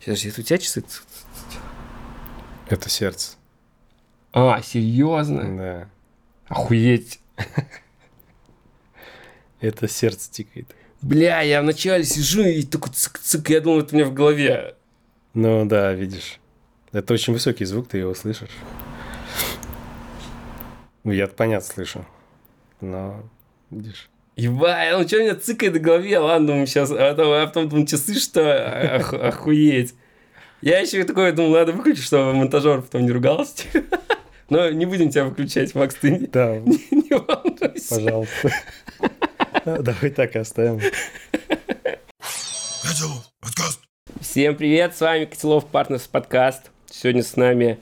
Сейчас, это у тебя часы? Это сердце. А, серьезно? Да. Охуеть. Это сердце тикает. Бля, я вначале сижу и такой цик-цик, я думал, это у меня в голове. Ну да, видишь. Это очень высокий звук, ты его слышишь. Ну, я понятно слышу. Но, видишь. Ебать, ну что у меня цикает в голове? Ладно, думаю, сейчас, а потом, а потом думаю, часы что? Ох, охуеть. Я еще такой думал, надо выключить, чтобы монтажер потом не ругался. Но не будем тебя выключать, Макс, ты не, Да, не, не волнуйся. пожалуйста. Давай так и оставим. Всем привет, с вами Kotelov Partners подкаст. Сегодня с нами,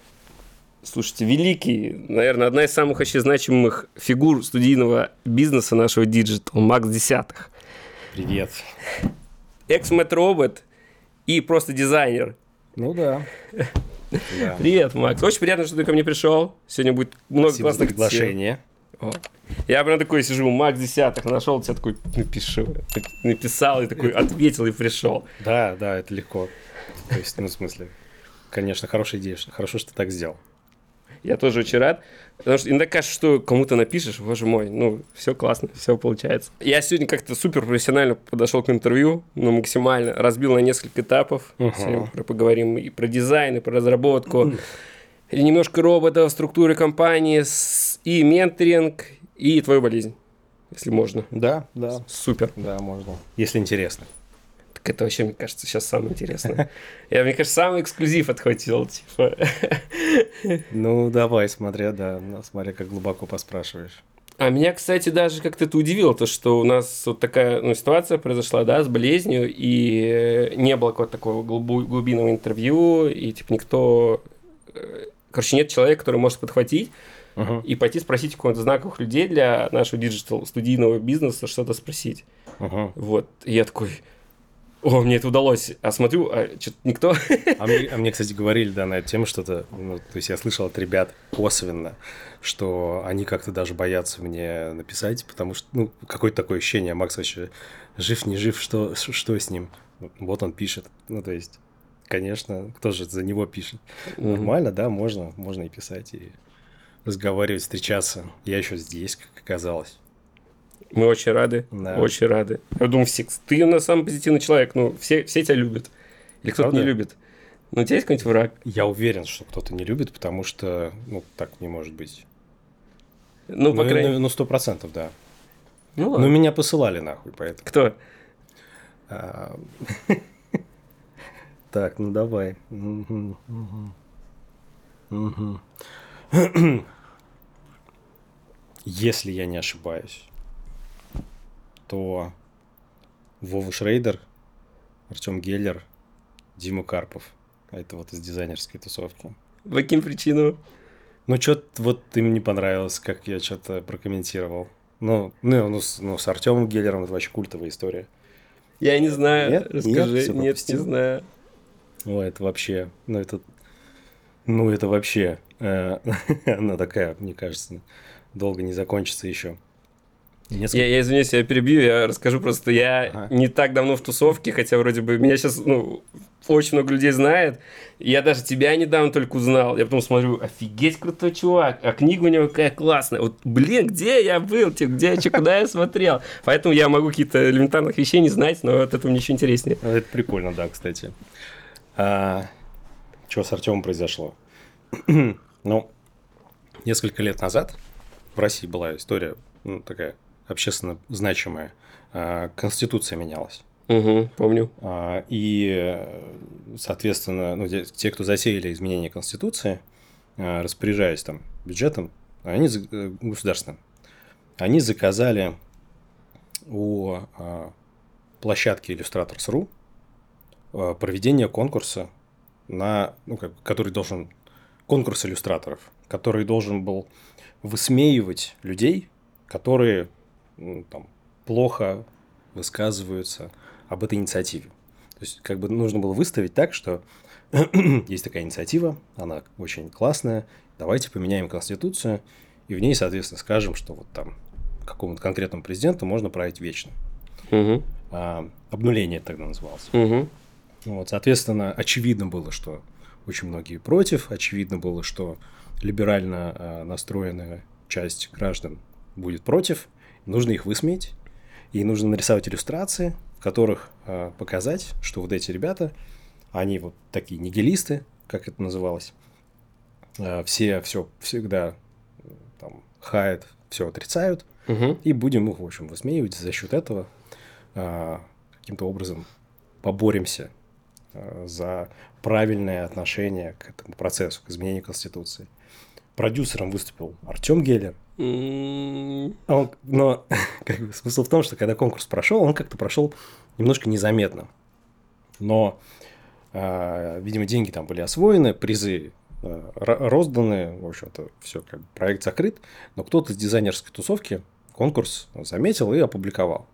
слушайте, великий, наверное, одна из самых вообще значимых фигур студийного бизнеса нашего digital, Макс Десятых. Привет. Экс-мет-робот и просто дизайнер. Ну да. Да. Привет, Макс. Очень приятно, что ты ко мне пришел. Сегодня будет много Спасибо классных. О. Я прям такой сижу, Макс Десятых, нашел тебя такой, напишу. Написал и такой ответил и пришел. Да, да, это легко. То есть, ну, в смысле, конечно, хорошая идея. что- Хорошо, что ты так сделал. Я тоже очень рад. Потому что иногда кажется, что кому-то напишешь, боже мой, ну, все классно, все получается. Я сегодня как-то супер профессионально подошел к интервью, ну, максимально, разбил на несколько этапов. Мгм. Сегодня поговорим и про дизайн, и про разработку, и немножко роботов, структуры компании, и менторинг, и твою болезнь, если можно. Да, да. Супер. Да, можно. Если интересно. Так это вообще, мне кажется, сейчас самое интересное. Я, мне кажется, самый эксклюзив отхватил, типа. Ну, давай, смотря, да, смотря как глубоко поспрашиваешь. А меня, кстати, даже как-то это удивило, то, что у нас вот такая ну, ситуация произошла, да, с болезнью, и не было какого-то такого глубу- глубинного интервью, и, типа, никто... э, Короче, нет человека, который может подхватить Мгм, и пойти спросить у каких-то знаковых людей для нашего диджитал-студийного бизнеса что-то спросить. мгм. Вот. И я такой... О, мне это удалось. А смотрю, а что-то никто... А мне, а мне, кстати, говорили, да, на эту тему что-то, ну, то есть я слышал от ребят косвенно, что они как-то даже боятся мне написать, потому что, ну, какое-то такое ощущение, Макс вообще жив, не жив, что, что с ним? Вот он пишет, ну, то есть, конечно, кто же за него пишет? Нормально, да, можно, можно и писать, и разговаривать, встречаться. Я еще здесь, как оказалось. Мы очень рады, Да. очень рады. Я думаю, все, ты на самом позитивный человек, ну, все, все тебя любят. Или кто-то не любит. Ну, у тебя есть какой-нибудь враг? Я уверен, что кто-то не любит, потому что, ну, так не может быть. Ну, по ну, крайней ну, ну, сто процентов, да. Ну, ладно. меня посылали нахуй, поэтому. Кто? А, Так, ну давай. Если я не ошибаюсь, то Вова Шрейдер, Артем Геллер, Дима Карпов. Это вот из дизайнерской тусовки. По каким причинам? Ну, что-то вот им не понравилось, как я что-то прокомментировал. Ну, ну, ну, с, ну, с Артемом Геллером это вообще культовая история. Я не знаю. Нет? Расскажи. Нет? Нет, не знаю. Ой, это вообще, ну это, ну это вообще, э, она такая, мне кажется, долго не закончится еще. Несколько- Я, я извиняюсь, я перебью, я расскажу просто. Я Ага. не так давно в тусовке, хотя вроде бы меня сейчас, ну, очень много людей знает. Я даже тебя недавно только узнал. Я потом смотрю, офигеть крутой чувак, а книга у него какая классная. Вот, блин, где я был, типа, где я, куда я смотрел? Поэтому я могу какие-то элементарных вещей не знать, но от этого мне еще интереснее. Ну, Это прикольно, да, кстати. А, что с Артемом произошло? ну, несколько лет назад в России была история, ну, такая общественно значимая. А, Конституция менялась. Угу, помню. А, И, соответственно, ну, те- кто засеяли изменения Конституции, а, распоряжаясь там бюджетом, они э, государственным, они заказали у площадки Illustrators.ru проведение конкурса, на, ну, как, который должен конкурс иллюстраторов, который должен был высмеивать людей, которые ну, там, плохо высказываются об этой инициативе. То есть, как бы нужно было выставить так, что есть такая инициатива, она очень классная, давайте поменяем Конституцию, и в ней, соответственно, скажем, что вот там какому-то конкретному президенту можно править вечно. Угу, А, обнуление тогда называлось. угу. Вот, соответственно, очевидно было, что очень многие против, очевидно было, что либерально э, настроенная часть граждан будет против, нужно их высмеять, и нужно нарисовать иллюстрации, в которых э, показать, что вот эти ребята, они вот такие нигилисты, как это называлось, э, все все всегда там хаят, все отрицают, Угу. и будем их, в общем, высмеивать за счет этого э, каким-то образом поборемся э, за правильное отношение к этому процессу, к изменению Конституции. Продюсером выступил Артем Геллер. А он- но как смысл в том, что когда конкурс прошел, он как-то прошел немножко незаметно. Но, а, видимо, деньги там были освоены, призы ро- розданы, в общем-то, все, как бы проект закрыт. Но кто-то из дизайнерской тусовки конкурс заметил и опубликовал.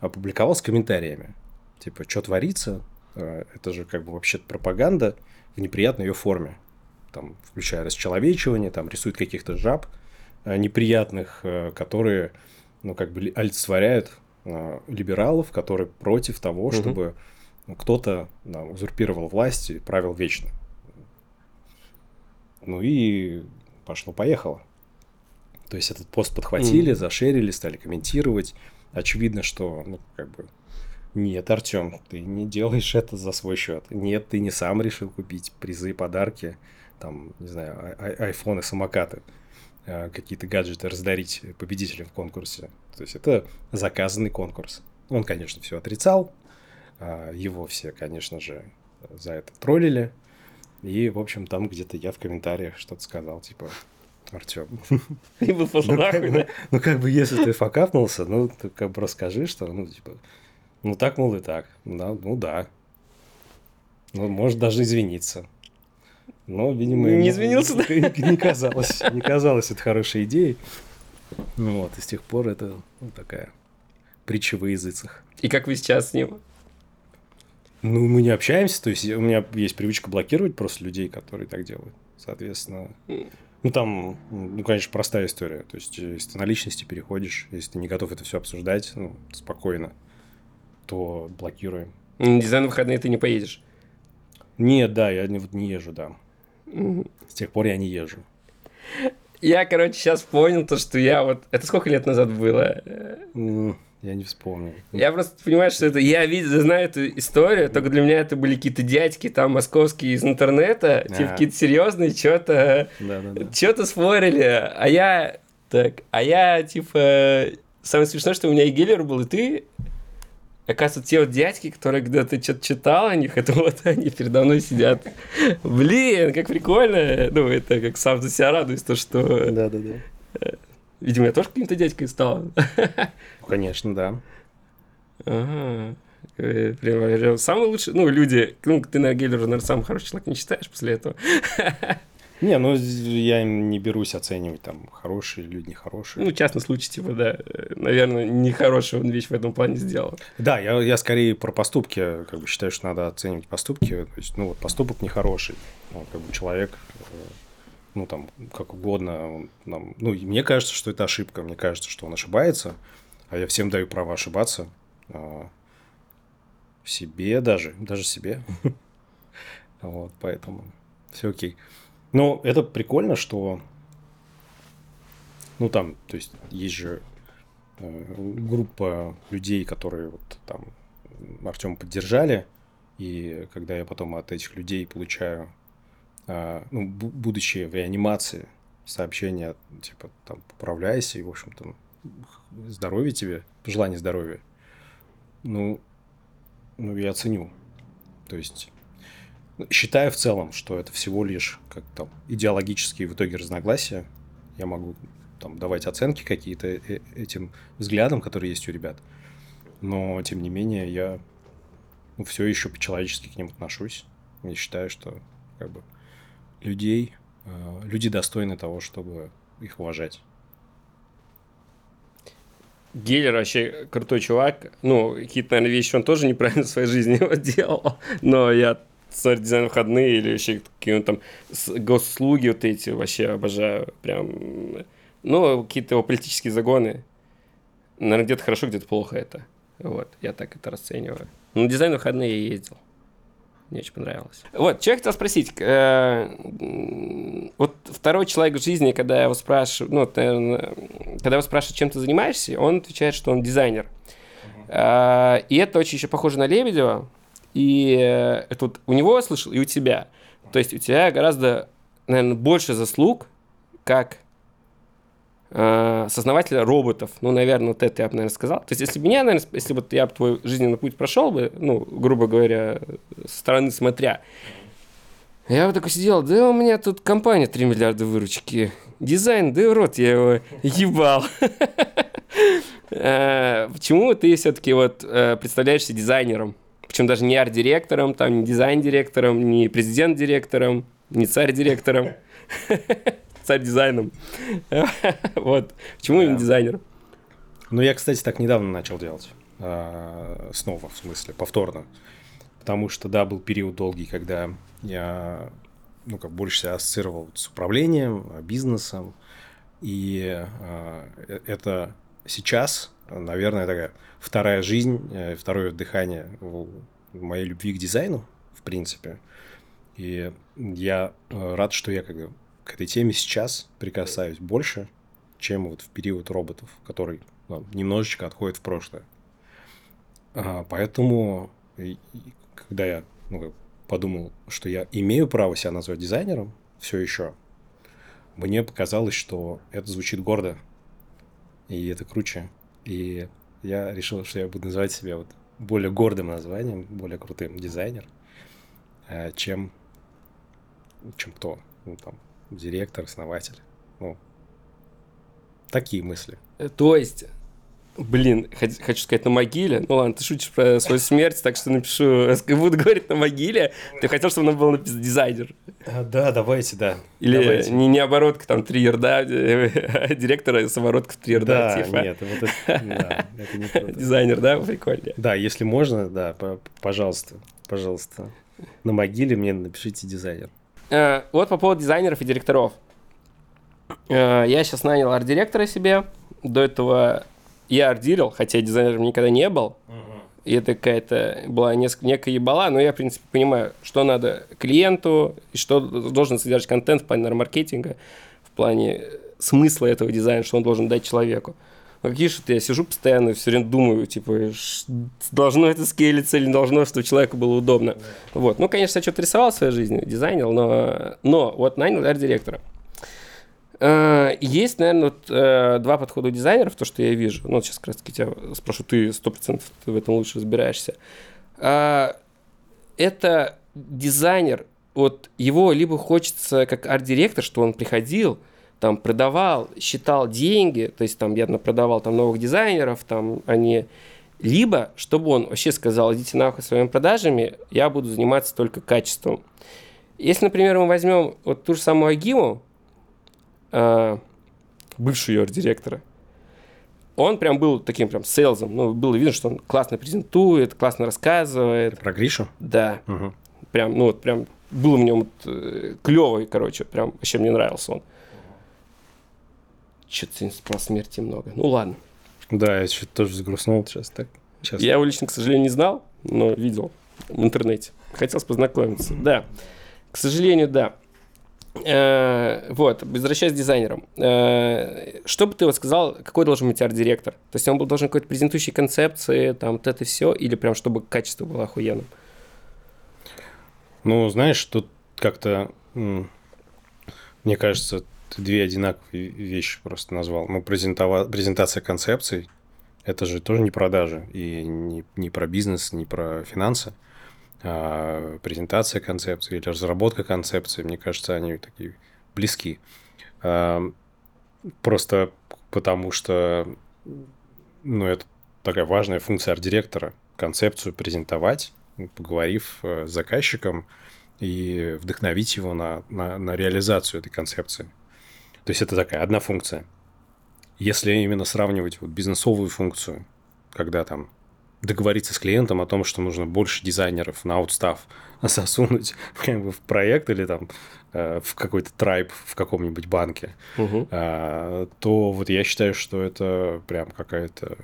Опубликовал с комментариями. Типа, что творится? А, Это же как бы вообще пропаганда в неприятной ее форме. Там, включая расчеловечивание, там рисуют каких-то жаб э, неприятных, э, которые, ну, как бы ли- олицетворяют э, либералов, которые против того, Мгм. чтобы ну, кто-то да, узурпировал власть и правил вечно. Ну и пошло-поехало. То есть этот пост подхватили, Мгм. зашерили, стали комментировать. Очевидно, что, ну, как бы, нет, Артем, ты не делаешь это за свой счет. Нет, ты не сам решил купить призы, подарки, там, не знаю, ай- ай- айфоны, самокаты, э, какие-то гаджеты раздарить победителям в конкурсе. То есть это заказанный конкурс. Он, конечно, все отрицал. а, Его все, конечно же, за это троллили. И, в общем, там где-то я в комментариях что-то сказал, типа, Артем, И ну, нахуй, ну, да? ну, как бы, если ты факапнулся, ну, ты как бы расскажи, что, ну, типа, ну, так, мол, и так. Да, ну, да. Ну, может, даже извиниться. Но, видимо... Не извинился, да? Не, не казалось, не казалось это хорошей идеей. Ну, вот, и с тех пор это ну, такая притча во языцах. И как вы сейчас с ним? Ну, мы не общаемся, то есть у меня есть привычка блокировать просто людей, которые так делают. Соответственно, ну там, ну, конечно, простая история. То есть, если ты на личности переходишь, если ты не готов это все обсуждать, ну, спокойно, то блокируем. На дизайн выходные ты не поедешь. Нет, да, я не, вот не езжу, да. С тех пор я не езжу. Я, короче, сейчас понял то, что я вот... Это сколько лет назад было? Я не вспомнил. Я просто понимаю, что это... Я видел, знаю эту историю, только для меня это были какие-то дядьки там московские из интернета, типа какие-то серьезные, что-то... Что-то спорили, а я... Так, а я, типа... Самое смешное, что у меня и Геллер был, и ты... Оказывается, те вот дядьки, которые когда-то что-то читал о них, это вот они передо мной сидят. Блин, как прикольно. Ну, это как сам за себя радуюсь, то, что... Да, да, да. Видимо, я тоже каким-то дядькой стал. Конечно, да. Ага. Э, Прям, самый лучший, ну, люди, ну, ты на Геллера, наверное, самый хороший человек не читаешь после этого. Не, ну я не берусь оценивать там хорошие люди, нехорошие. Ну, частный случай, типа, да, э, наверное, нехорошую он вещь в этом плане сделал. Да, я, я скорее про поступки, как бы считаю, что надо оценивать поступки. То есть, ну, вот поступок нехороший. Ну, как бы человек, э, ну, там, как угодно. он нам- ну, и мне кажется, что это ошибка. Мне кажется, что он ошибается, а я всем даю право ошибаться. а, себе даже, даже себе. Вот, поэтому все окей. Но это прикольно, что, ну, там, то есть, есть же э, группа людей, которые вот там Артема поддержали, и когда я потом от этих людей получаю, а, ну, бу- будучи в реанимации, сообщение, типа, там, поправляйся, и, в общем-то, здоровья тебе, желание здоровья, ну, ну, я ценю. То есть, считаю в целом, что это всего лишь как там идеологические в итоге разногласия. Я могу там давать оценки какие-то э- этим взглядам, которые есть у ребят. Но, тем не менее, я ну, все еще по-человечески к ним отношусь. Я считаю, что как бы людей, э, люди достойны того, чтобы их уважать. Геллер вообще крутой чувак. Ну, какие-то, наверное, вещи он тоже неправильно в своей жизни делал. Но я смотрю дизайн выходные или вообще какие-то там госуслуги вот эти вообще обожаю. Прям, ну, какие-то его политические загоны. Наверное, где-то хорошо, где-то плохо это. Вот, я так это расцениваю. Ну, дизайн выходные я ездил. Мне очень понравилось. Вот, что я хотел спросить. Э, вот второй человек в жизни, когда я его спрашиваю, ну, наверное, когда его спрашивают, чем ты занимаешься, он отвечает, что он дизайнер. Uh-huh. И это очень еще похоже на Лебедева. И э, это вот у него слышал, и у тебя. То есть у тебя гораздо, наверное, больше заслуг, как э, сознавателя роботов. Ну, наверное, вот это я бы, наверное, сказал. То есть, если бы меня, наверное, если бы я бы твой жизненный путь прошел бы, ну, грубо говоря, со стороны смотря, я бы такой сидел, да у меня тут компания 3 миллиарда выручки. Дизайн, да рот, я его ебал. Э, почему ты все-таки вот э, представляешься дизайнером? Причем даже не арт-директором, там, не дизайн-директором, не президент-директором, не царь-директором. царь-дизайном. вот. Почему именно дизайнер? Ну, я, кстати, так недавно начал делать. А, снова, в смысле, повторно. Потому что, да, был период долгий, когда я, ну, как больше себя ассоциировал с управлением, бизнесом. И а, э, это сейчас, наверное, такая вторая жизнь, э, второе дыхание моей любви к дизайну, в принципе. И я э, рад, что я как бы к этой теме сейчас прикасаюсь больше, чем вот в период роботов, который ну, немножечко отходит в прошлое. А, поэтому, и, и, когда я ну, подумал, что я имею право себя назвать дизайнером, все еще, мне показалось, что это звучит гордо, и это круче. И я решил, что я буду называть себя вот более гордым названием, более крутым дизайнер, э, чем, чем кто, ну, там, директор, основатель. Ну, такие мысли. То есть, блин, хочу сказать на могиле. Ну ладно, ты шутишь про свою смерть, так что напишу, буду говорить на могиле. Ты хотел, чтобы нам было написано дизайнер. А, да, давайте, да. Или давайте. Не, не оборотка там три ярда, а директора с оборотка в три ярда. Да, типа. нет, вот это, да, это не круто. Дизайнер, да, прикольно. Да, если можно, да, пожалуйста, пожалуйста. На могиле мне напишите дизайнер. Э, вот по поводу дизайнеров и директоров. Э, я сейчас нанял арт-директора себе. До этого я арт-дирил, хотя дизайнером никогда не был. И это какая-то была несколько, некая ебала, но я, в принципе, понимаю, что надо клиенту, и что должен содержать контент в плане маркетинга, в плане смысла этого дизайна, что он должен дать человеку. Ну, какие же я сижу постоянно, все время думаю, типа, должно это скейлиться или не должно, чтобы человеку было удобно. Вот. Ну, конечно, я что-то рисовал в своей жизни, дизайнил, но, но вот нанял арт-директора. Uh, есть, наверное, вот, uh, два подхода у дизайнеров, то, что я вижу. Ну, сейчас как раз тебя спрошу, ты сто процентов в этом лучше разбираешься. Uh, это дизайнер, вот его либо хочется как арт-директор, что он приходил, там продавал, считал деньги, то есть там я продавал там новых дизайнеров, там они либо, чтобы он вообще сказал, идите нахуй своими продажами, я буду заниматься только качеством. Если, например, мы возьмем вот ту же самую Агиму, э, бывшую ее директора, он прям был таким прям сейлзом. Ну, было видно, что он классно презентует, классно рассказывает. Про Гришу? Да. Угу. Прям, ну, вот прям был в нем вот, э, клевый, короче, прям вообще мне нравился он. Что-то про смерти много. Ну ладно. Да, я что-то тоже взгрустнул сейчас так. Сейчас. Я его лично, к сожалению, не знал, но видел в интернете. Хотелось познакомиться. Да. К сожалению, да. Э, вот, возвращаясь к дизайнерам. Э, что бы ты вот сказал, какой должен быть арт-директор? То есть он был должен какой-то презентующей концепции, там, вот это все, или прям чтобы качество было охуенным? Ну, знаешь, тут как-то, мне кажется, ты две одинаковые вещи просто назвал. Ну, презентова... презентация концепций – это же тоже не продажи, и не, не про бизнес, не про финансы. Презентация концепции или разработка концепции, мне кажется, они такие близки. А, просто потому что ну, это такая важная функция арт-директора – концепцию презентовать, поговорив э, с заказчиком и вдохновить его на, на, на реализацию этой концепции. То есть это такая одна функция. Если именно сравнивать вот бизнесовую функцию, когда там договориться с клиентом о том, что нужно больше дизайнеров на аутстав засунуть как бы в проект или там э, в какой-то трайб в каком-нибудь банке, угу. то вот я считаю, что это прям какая-то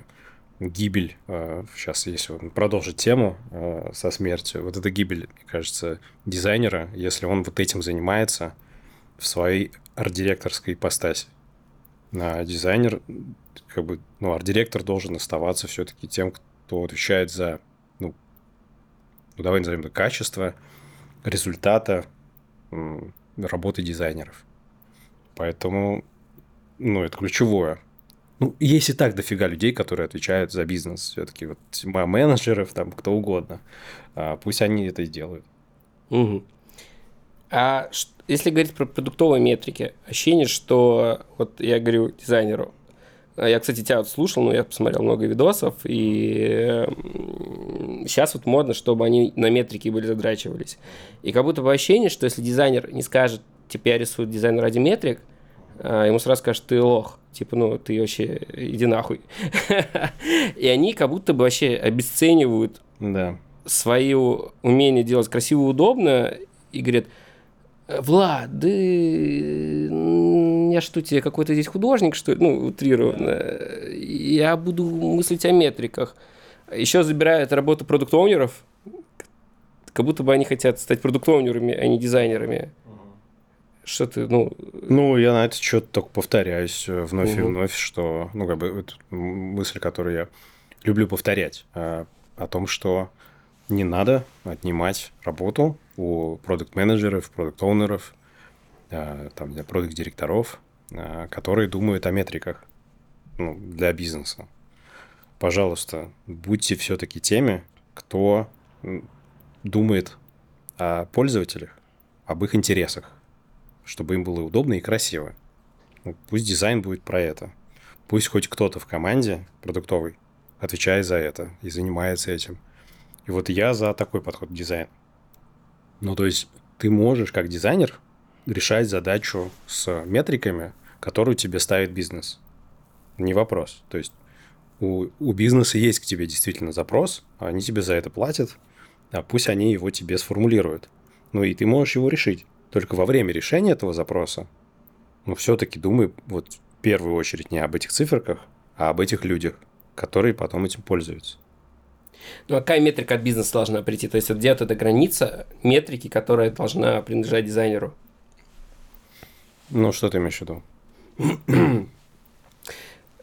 гибель, э, сейчас если продолжить тему э, со смертью, вот эта гибель, мне кажется, дизайнера, если он вот этим занимается в своей арт-директорской ипостаси. А дизайнер, как бы, ну, арт-директор должен оставаться все-таки тем, кто отвечает за, ну, ну давай назовем это качество результата работы дизайнеров. Поэтому, ну, это ключевое. Ну, есть и так дофига людей, которые отвечают за бизнес. Все-таки вот менеджеров, там, кто угодно. А, пусть они это и делают. Угу. А если говорить про продуктовые метрики, ощущение, что вот я говорю дизайнеру, я, кстати, тебя вот слушал, но я посмотрел много видосов, и сейчас вот модно, чтобы они на метрики были задрачивались. И как будто бы ощущение, что если дизайнер не скажет, типа, я рисую дизайн ради метрик, а, ему сразу скажут, ты лох. Типа, ну, ты вообще иди нахуй. И они как будто бы вообще обесценивают да. свое умение делать красиво и удобно и говорят, Влад, да я что, тебе какой-то здесь художник, что ли? Ну, утрированно. Я буду мыслить о метриках. Еще забирают работу продукт-оунеров, как будто бы они хотят стать продукт-оунерами, а не дизайнерами. Что ты, ну... Ну, я на это что-то только повторяюсь э, вновь угу. и вновь, что, ну, как бы, это мысль, которую я люблю повторять, а, о том, что не надо отнимать работу у продукт-менеджеров, продукт-оунеров, а, там, продукт-директоров, а, которые думают о метриках ну, для бизнеса. Пожалуйста, будьте все-таки теми, кто думает о пользователях, об их интересах чтобы им было удобно и красиво. Ну, пусть дизайн будет про это. Пусть хоть кто-то в команде продуктовый отвечает за это и занимается этим. И вот я за такой подход к дизайну. Ну, то есть ты можешь как дизайнер решать задачу с метриками, которую тебе ставит бизнес. Не вопрос. То есть у, у бизнеса есть к тебе действительно запрос, они тебе за это платят, а пусть они его тебе сформулируют. Ну и ты можешь его решить. Только во время решения этого запроса, ну, все-таки думай вот в первую очередь не об этих циферках, а об этих людях, которые потом этим пользуются. Ну, а какая метрика от бизнеса должна прийти? То есть, вот где-то эта граница метрики, которая должна принадлежать дизайнеру? Ну, что ты имеешь в виду?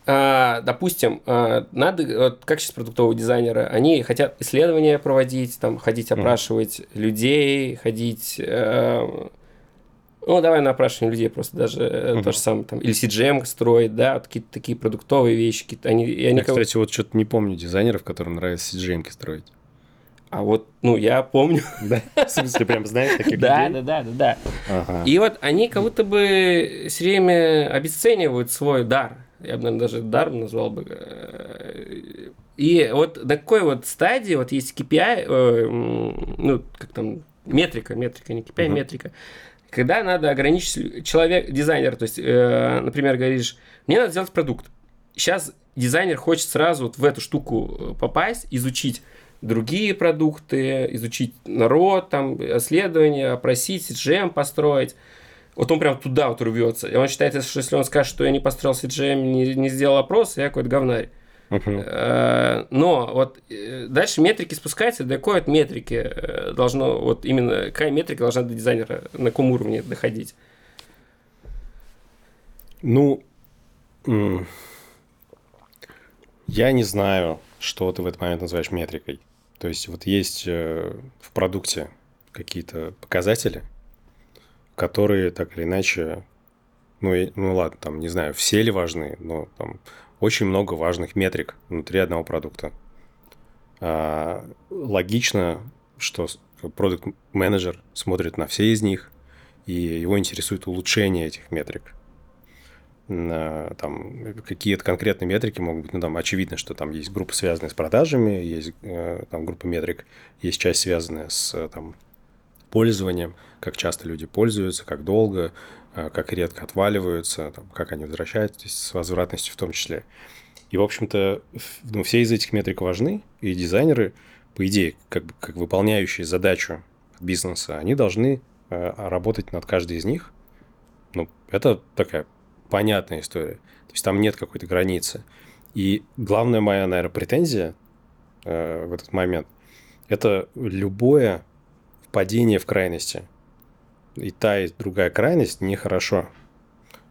а, допустим, а, надо, вот как сейчас продуктовые дизайнеры, они хотят исследования проводить, там, ходить опрашивать mm. людей, ходить... Э, ну, давай на опрашивание людей просто даже mm-hmm. то же самое, там, или CGM строить, да, вот какие-то такие продуктовые вещи, какие-то, они... Они я, кстати, вот что-то не помню дизайнеров, которым нравится CGM строить. А вот, ну, я помню. Да? В смысле, прям знаешь таких да, людей? Да, да, да, да. И вот они как будто бы все время обесценивают свой дар я бы, наверное, даже даром назвал бы. И вот на какой вот стадии вот есть KPI, э, ну, как там, метрика, метрика, не KPI, uh-huh. метрика, когда надо ограничить человек, дизайнер, то есть, э, например, говоришь, мне надо сделать продукт. Сейчас дизайнер хочет сразу вот в эту штуку э, попасть, изучить другие продукты, изучить народ, там, исследования, опросить, GM построить вот он прям туда вот рвется. И он считает, что если он скажет, что я не построил CGM, не, не сделал опрос, я какой-то говнарь. Uh-huh. Но вот э, дальше метрики спускаются, до какой от метрики э, должно, вот именно какая метрика должна до дизайнера, на каком уровне доходить? Ну, я не знаю, что ты в этот момент называешь метрикой. То есть вот есть в продукте какие-то показатели, которые так или иначе, ну, ну ладно, там, не знаю, все ли важны, но там очень много важных метрик внутри одного продукта. А, логично, что продукт менеджер смотрит на все из них, и его интересует улучшение этих метрик. Там какие-то конкретные метрики могут быть, ну там очевидно, что там есть группа, связанная с продажами, есть э, там группа метрик, есть часть, связанная с там, пользованием, как часто люди пользуются, как долго, э, как редко отваливаются, там, как они возвращаются, с возвратностью в том числе. И, в общем-то, ну, все из этих метрик важны, и дизайнеры, по идее, как, как выполняющие задачу бизнеса, они должны э, работать над каждой из них. Ну, это такая понятная история. То есть там нет какой-то границы. И главная моя, наверное, претензия э, в этот момент – это любое впадение в крайности. И та, и другая крайность нехорошо.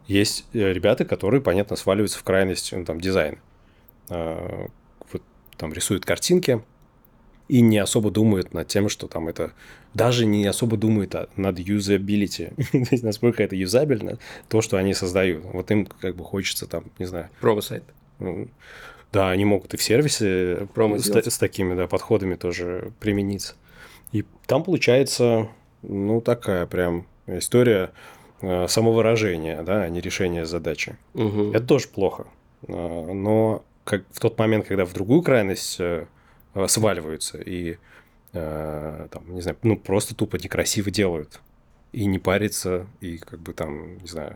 Есть э, ребята, которые, понятно, сваливаются в крайность ну, там, дизайна. Э, вот, там рисуют картинки и не особо думают над тем, что там это... Даже не особо думают над юзабилити. насколько это юзабельно, то, что они создают. Вот им как бы хочется там, не знаю... Промо-сайт. Ну, да, они могут и в сервисе Промо с, с такими да, подходами тоже примениться. И там получается, ну, такая прям история э, самовыражения, да, а не решения задачи. Угу. Это тоже плохо. Э, но как в тот момент, когда в другую крайность э, сваливаются и там, не знаю, ну просто тупо некрасиво делают и не париться и как бы там, не знаю,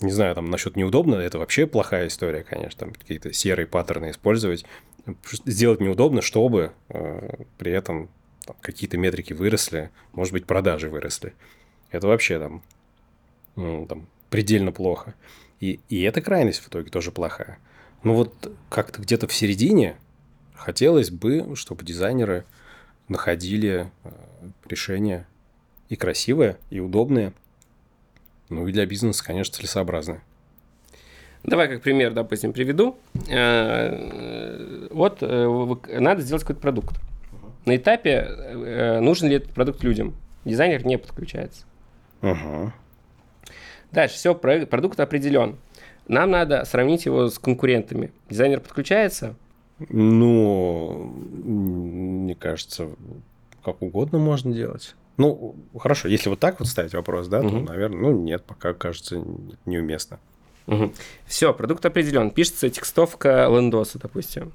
не знаю, там насчет неудобно, это вообще плохая история, конечно, там какие-то серые паттерны использовать, сделать неудобно, чтобы э, при этом там, какие-то метрики выросли, может быть, продажи выросли. Это вообще там, ну, там предельно плохо. И, и эта крайность в итоге тоже плохая. Но вот как-то где-то в середине хотелось бы, чтобы дизайнеры находили э, решения и красивые, и удобные. Ну и для бизнеса, конечно, целесообразные. Давай как пример, допустим, приведу. Э, вот э, надо сделать какой-то продукт. На этапе нужен ли этот продукт людям. Дизайнер не подключается. Угу. Дальше, все, продукт определен. Нам надо сравнить его с конкурентами. Дизайнер подключается? Ну, мне кажется, как угодно можно делать. Ну, хорошо, если вот так вот ставить вопрос, да, угу. то, наверное, ну, нет, пока кажется неуместно. Угу. Все, продукт определен. Пишется текстовка лендоса, допустим.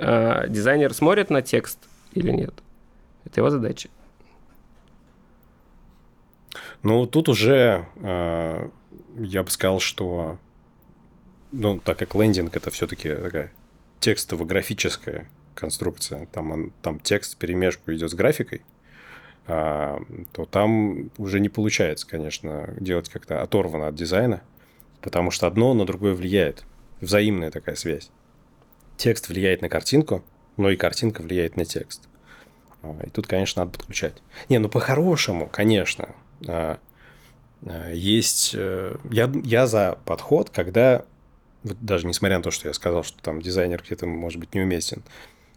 А, дизайнер смотрит на текст или нет? Это его задача. Ну, тут уже э, я бы сказал, что, ну, так как лендинг это все-таки такая текстово-графическая конструкция, там, он, там текст перемешку идет с графикой, а, то там уже не получается, конечно, делать как-то оторвано от дизайна, потому что одно на другое влияет. Взаимная такая связь. Текст влияет на картинку, но и картинка влияет на текст. А, и тут, конечно, надо подключать. Не, ну по-хорошему, конечно, а, а, есть... Э, я, я за подход, когда, даже несмотря на то, что я сказал, что там дизайнер где-то может быть неуместен,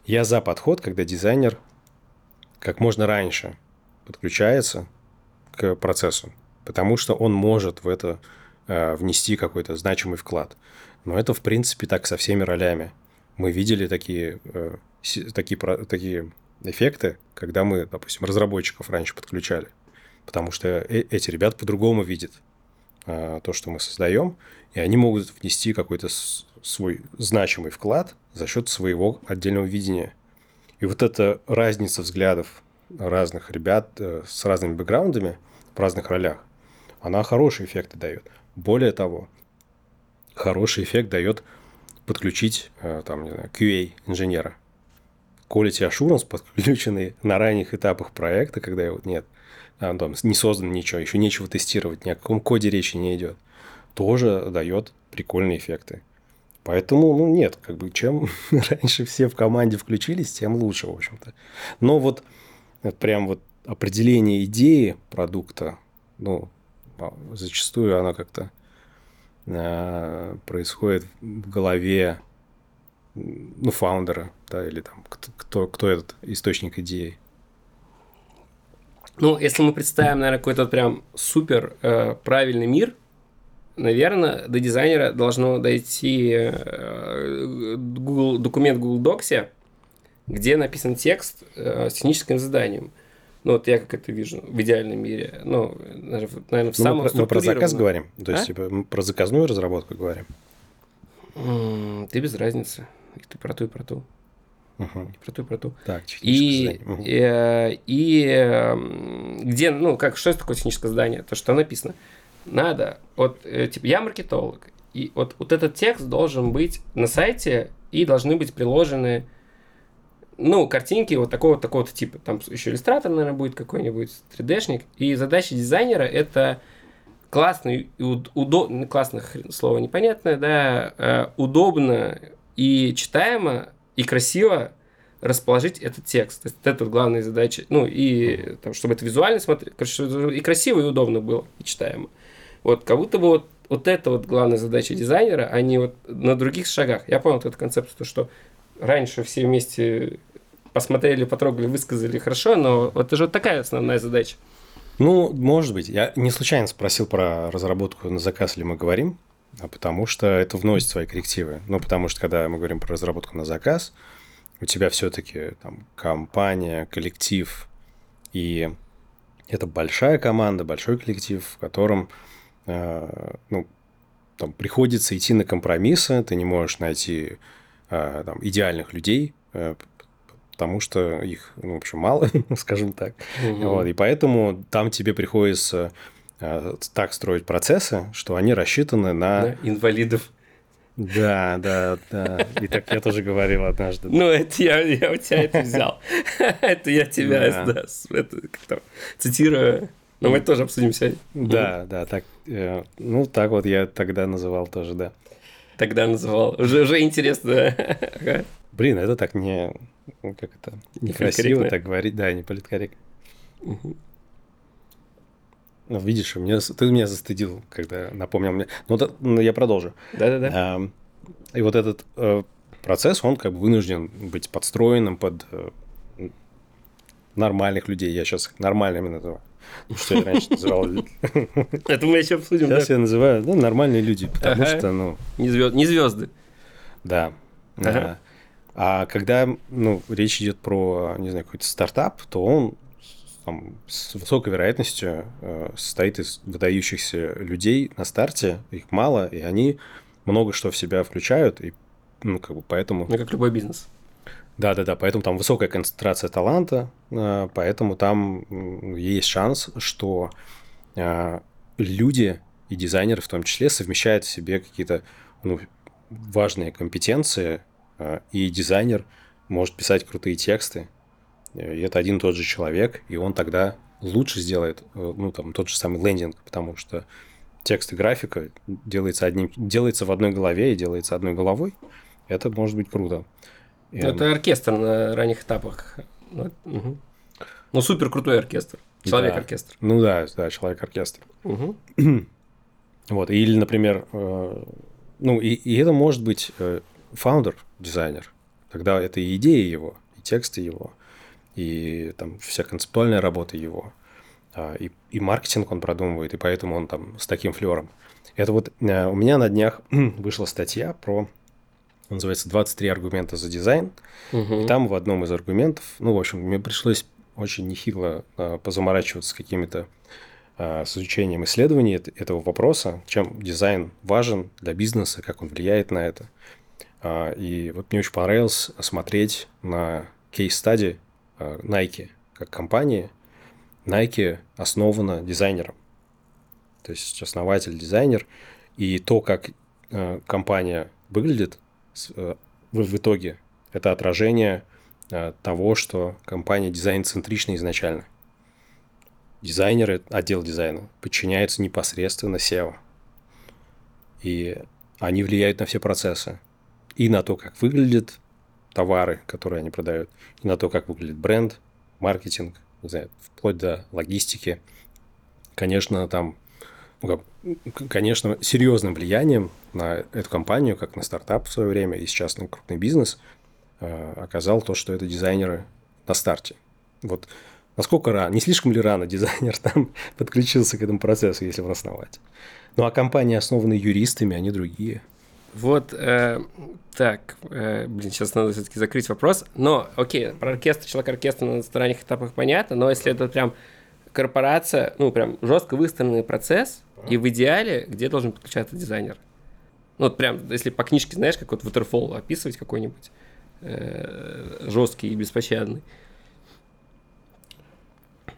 я за подход, когда дизайнер как можно раньше подключается к процессу, потому что он может в это э, внести какой-то значимый вклад. Но это, в принципе, так со всеми ролями. Мы видели такие, э, такие, такие эффекты, когда мы, допустим, разработчиков раньше подключали потому что э, эти ребята по-другому видят а, то, что мы создаем, и они могут внести какой-то свой значимый вклад за счет своего отдельного видения. И вот эта разница взглядов разных ребят э, с разными бэкграундами в разных ролях, она хороший эффект дает. Более того, хороший эффект дает подключить э, там, не знаю, QA инженера. Quality Assurance, подключенный на ранних этапах проекта, когда его нет – а, там не создано ничего, еще нечего тестировать, ни о каком коде речи не идет, тоже дает прикольные эффекты. Поэтому, ну, нет, как бы, чем раньше все в команде включились, тем лучше, в общем-то. Но вот прям вот определение идеи продукта, ну, а, зачастую она как-то э, происходит в голове ну, фаундера, да, или там кто, кто, этот источник идеи. Ну, если мы представим, наверное, какой-то прям супер э, правильный мир, наверное, до дизайнера должно дойти э, Google, документ Google Docs, где написан текст э, с техническим заданием. Ну, вот я как это вижу в идеальном мире. Ну, наверное, в ну, самом мы, мы про заказ говорим? То есть, а? типа, мы про заказную разработку говорим? Ты без разницы. И ты про ту, и про ту. Угу. Про ту и про ту. Так, и, угу. и, и эм, где, ну, как, что это такое техническое задание? То, что написано. Надо, вот, э, типа, я маркетолог, и вот, вот этот текст должен быть на сайте, и должны быть приложены, ну, картинки вот такого такого типа. Там еще иллюстратор, наверное, будет какой-нибудь 3D-шник. И задача дизайнера – это классно и удобно, классно слово непонятное, да, э, удобно и читаемо и красиво расположить этот текст. То есть это главная задача. Ну, и там, чтобы это визуально смотреть, и красиво, и удобно было, и читаемо. Вот как будто бы вот, вот это вот главная задача дизайнера, а не вот на других шагах. Я понял вот эту концепцию, что раньше все вместе посмотрели, потрогали, высказали хорошо, но вот это же вот такая основная задача. Ну, может быть. Я не случайно спросил про разработку на заказ, ли мы говорим, а потому что это вносит свои коррективы. Ну, потому что когда мы говорим про разработку на заказ, у тебя все-таки там компания, коллектив, и это большая команда, большой коллектив, в котором э, ну, там приходится идти на компромиссы, ты не можешь найти э, там, идеальных людей, э, потому что их, ну, в общем, мало, скажем так. Угу. Вот, и поэтому там тебе приходится э, так строить процессы, что они рассчитаны на... Да, инвалидов. Да, да, да. И так я тоже говорил однажды. Ну, это я, я у тебя это взял. Это я тебя, да, это как-то цитирую. Но мы тоже обсудим сегодня. Да, да, так, э, ну, так вот я тогда называл тоже, да. Тогда называл. Уже, уже интересно. Блин, это так не, как это, некрасиво так говорить, да, не политкорректно. Угу. Ну, видишь, меня, ты меня застыдил, когда напомнил мне. Ну, да, ну я продолжу. Да-да-да. А, и вот этот э, процесс, он как бы вынужден быть подстроенным под э, нормальных людей. Я сейчас нормальными называю. Ну, что я раньше называл. Это мы еще обсудим. Сейчас я называю ну, нормальные люди, потому что, ну... Не звезды. Да. А когда ну, речь идет про, не знаю, какой-то стартап, то он там, с высокой вероятностью э, состоит из выдающихся людей на старте, их мало, и они много что в себя включают, и ну, как бы поэтому... Ну, как любой бизнес. Да-да-да, поэтому там высокая концентрация таланта, э, поэтому там есть шанс, что э, люди и дизайнеры в том числе совмещают в себе какие-то ну, важные компетенции, и дизайнер может писать крутые тексты, и это один и тот же человек, и он тогда лучше сделает, э, ну, там, тот же самый лендинг, потому что текст и графика делается, одним, делается в одной голове и делается одной головой. Это может быть круто. И это он... оркестр на ранних этапах. Ну, угу. ну супер крутой оркестр. Человек-оркестр. Да. Ну да, да, человек-оркестр. Угу. вот, или, например, э, ну, и, и это может быть э, фаундер, дизайнер. Тогда это и идеи его, и тексты его и там вся концептуальная работа его, а, и, и маркетинг он продумывает, и поэтому он там с таким флером. Это вот э, у меня на днях вышла статья про, называется «23 аргумента за дизайн», угу. и там в одном из аргументов, ну, в общем, мне пришлось очень нехило а, позаморачиваться с какими-то а, с изучением исследований этого вопроса, чем дизайн важен для бизнеса, как он влияет на это. И вот мне очень понравилось смотреть на кейс-стади Э, Nike как компании, Nike основана дизайнером. То есть основатель дизайнер. И то, как э, компания выглядит в, итоге, это отражение того, что компания дизайн-центрична изначально. Дизайнеры, отдел дизайна, подчиняются непосредственно SEO. И они влияют на все процессы. И на то, как выглядит товары, которые они продают, и на то, как выглядит бренд, маркетинг, не знаю, вплоть до логистики. Конечно, там, ну, конечно, серьезным влиянием на эту компанию, как на стартап в свое время и сейчас на крупный бизнес, э, оказал то, что это дизайнеры на старте. Вот насколько рано, не слишком ли рано дизайнер там подключился к этому процессу, если он основать. Ну а компании, основанные юристами, они другие. Вот, э, так, э, блин, сейчас надо все-таки закрыть вопрос. Но, окей, про оркестр, человек-оркестр на ранних этапах понятно, но если это прям корпорация, ну, прям жестко выстроенный процесс, и в идеале, где должен подключаться дизайнер? Ну, вот прям, если по книжке, знаешь, как вот Waterfall описывать какой-нибудь э, жесткий и беспощадный.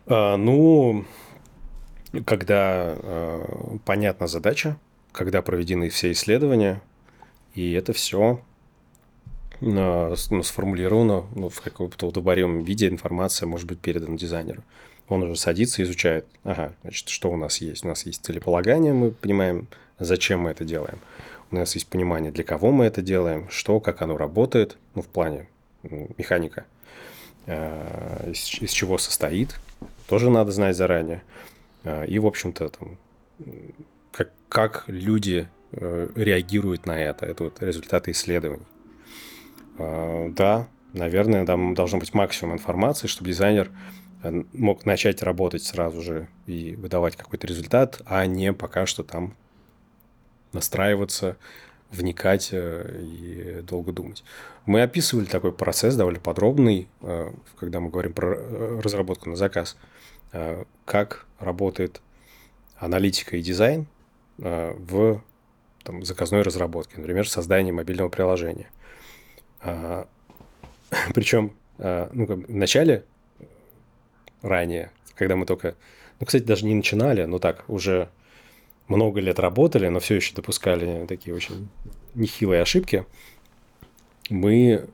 А, ну, когда э, понятна задача, когда проведены все исследования, и это все ну, сформулировано ну, в каком-то удобоваримом виде, информация может быть передана дизайнеру. он уже садится изучает, ага, значит, что у нас есть. У нас есть целеполагание, мы понимаем, зачем мы это делаем. У нас есть понимание, для кого мы это делаем, что, как оно работает, ну, в плане механика, э, из, из чего состоит, тоже надо знать заранее. Э, и, в общем-то, там, как, как люди э, реагируют на это. Это вот результаты исследований. Да, наверное, там должно быть максимум информации, чтобы дизайнер мог начать работать сразу же и выдавать какой-то результат, а не пока что там настраиваться, вникать э, и долго думать. Мы описывали такой процесс довольно подробный, э, когда мы говорим про э, разработку на заказ, как работает аналитика и дизайн в там, заказной разработке, например, создание мобильного приложения. Причем ну, как, в начале, ранее, когда мы только, ну, кстати, даже не начинали, но так, уже много лет работали, но все еще допускали такие очень нехилые ошибки, мы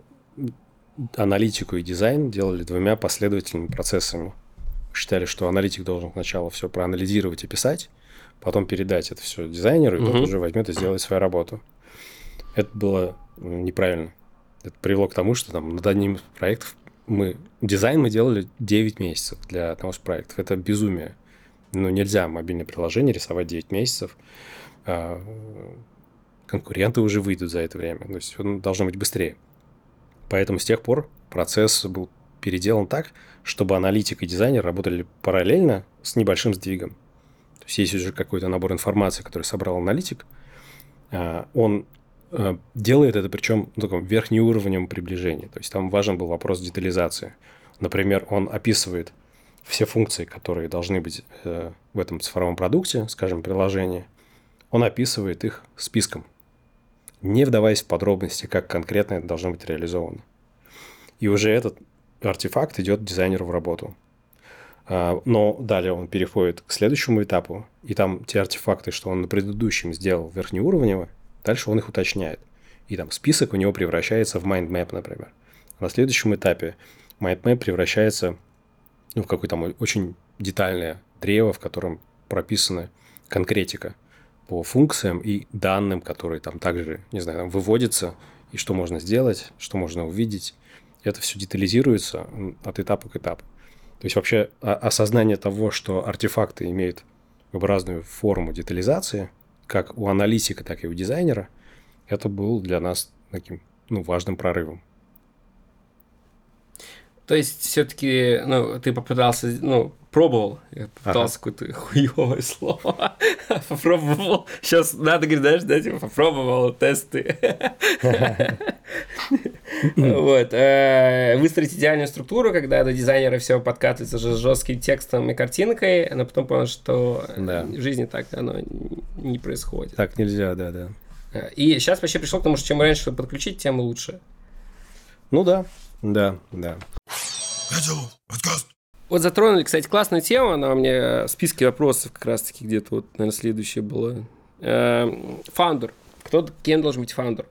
аналитику и дизайн делали двумя последовательными процессами. Считали, что аналитик должен сначала все проанализировать и писать, потом передать это все дизайнеру, и угу. тот уже возьмет и сделает свою работу. Это было ну, неправильно. Это привело к тому, что там над одним из проектов мы дизайн мы делали 9 месяцев для одного из проектов. Это безумие. Ну, нельзя мобильное приложение рисовать 9 месяцев. А, конкуренты уже выйдут за это время. То есть он должно быть быстрее. Поэтому с тех пор процесс был переделан так, чтобы аналитик и дизайнер работали параллельно с небольшим сдвигом. То есть есть уже какой-то набор информации, который собрал аналитик, а, он а, делает это причем ну, таком верхнеуровнем приближения. То есть там важен был вопрос детализации. Например, он описывает все функции, которые должны быть э, в этом цифровом продукте, скажем, приложении, он описывает их списком, не вдаваясь в подробности, как конкретно это должно быть реализовано. И уже этот артефакт идет дизайнеру в работу. А, но далее он переходит к следующему этапу, и там те артефакты, что он на предыдущем сделал верхнеуровнево, дальше он их уточняет. И там список у него превращается в mindmap, например. На следующем этапе mindmap превращается ну, в какое-то очень детальное древо, в котором прописана конкретика по функциям и данным, которые там также, не знаю, там выводятся, и что можно сделать, что можно увидеть. Это все детализируется от этапа к этапу. То есть вообще осознание того, что артефакты имеют разную форму детализации, как у аналитика, так и у дизайнера, это был для нас таким ну, важным прорывом. То есть, все-таки, ну, ты попытался, ну, пробовал. Я попытался ага. какое-то хуевое слово. попробовал. Сейчас надо говорить, знаешь, да, типа, попробовал тесты. вот. Э, выстроить идеальную структуру, когда до дизайнера все подкатывается же жестким текстом и картинкой, но потом понял, что в жизни так оно не происходит. Так нельзя, да, да. Э, и сейчас вообще пришел к тому, что чем раньше подключить, тем лучше. Ну да, да, да. Вот затронули, кстати, классную тему, она у меня в списке вопросов как раз-таки где-то вот, наверное, следующее было. Эм, фаундер. Кто, кем должен быть фаундер?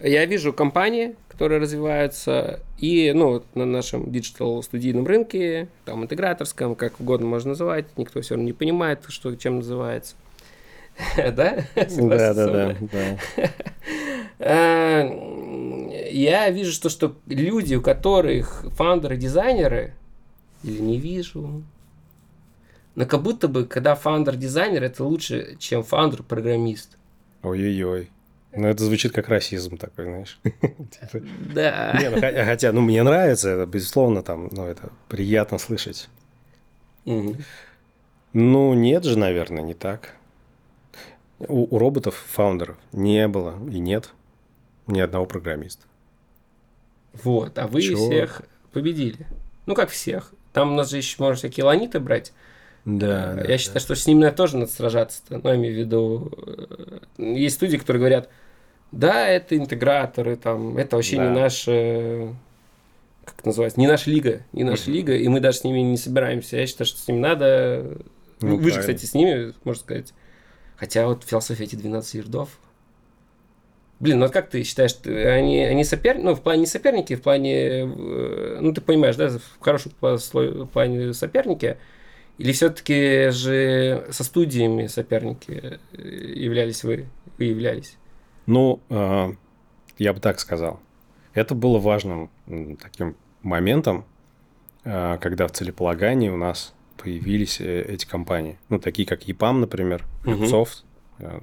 Я вижу компании, которые развиваются, и ну, на нашем digital-студийном рынке, там, интеграторском, как угодно можно называть, никто все равно не понимает, что чем называется. Да? Да, да, да. Э, я вижу, что, что люди, у которых фаундеры, дизайнеры, или не вижу, но как будто бы, когда фаундер-дизайнер, это лучше, чем фаундер-программист. Ой-ой-ой. Ну, это звучит как расизм такой, знаешь. Да. Не, ну, хотя, ну, мне нравится это, безусловно, там, ну, это приятно слышать. Ну, нет же, наверное, не так. У, у роботов, фаундеров, не было и нет ни одного программиста. Вот, а вы Чего? всех победили. Ну, как всех. Там у нас же еще можно всякие ланиты брать. Да. Я да, считаю, да. что с ними тоже надо сражаться. -то. Ну, я имею в виду, э, есть студии, которые говорят, да, это интеграторы, там, это вообще да. не наша, как называется, не наша лига, не наша лига, и мы даже с ними не собираемся. Я считаю, что с ними надо... Ну, Вы правильно. же, кстати, с ними, можно сказать. Хотя вот философия эти 12 ярдов, Блин, ну вот как ты считаешь, они, они соперники, ну, в плане не соперники, в плане, э, ну, ты понимаешь, да, в хорошем плане соперники, или все-таки же со студиями соперники э, являлись вы, вы являлись? Ну, э, я бы так сказал. Это было важным таким моментом, когда в целеполагании у нас появились э, эти компании. Ну, такие как EPAM, например. Luxoft, э,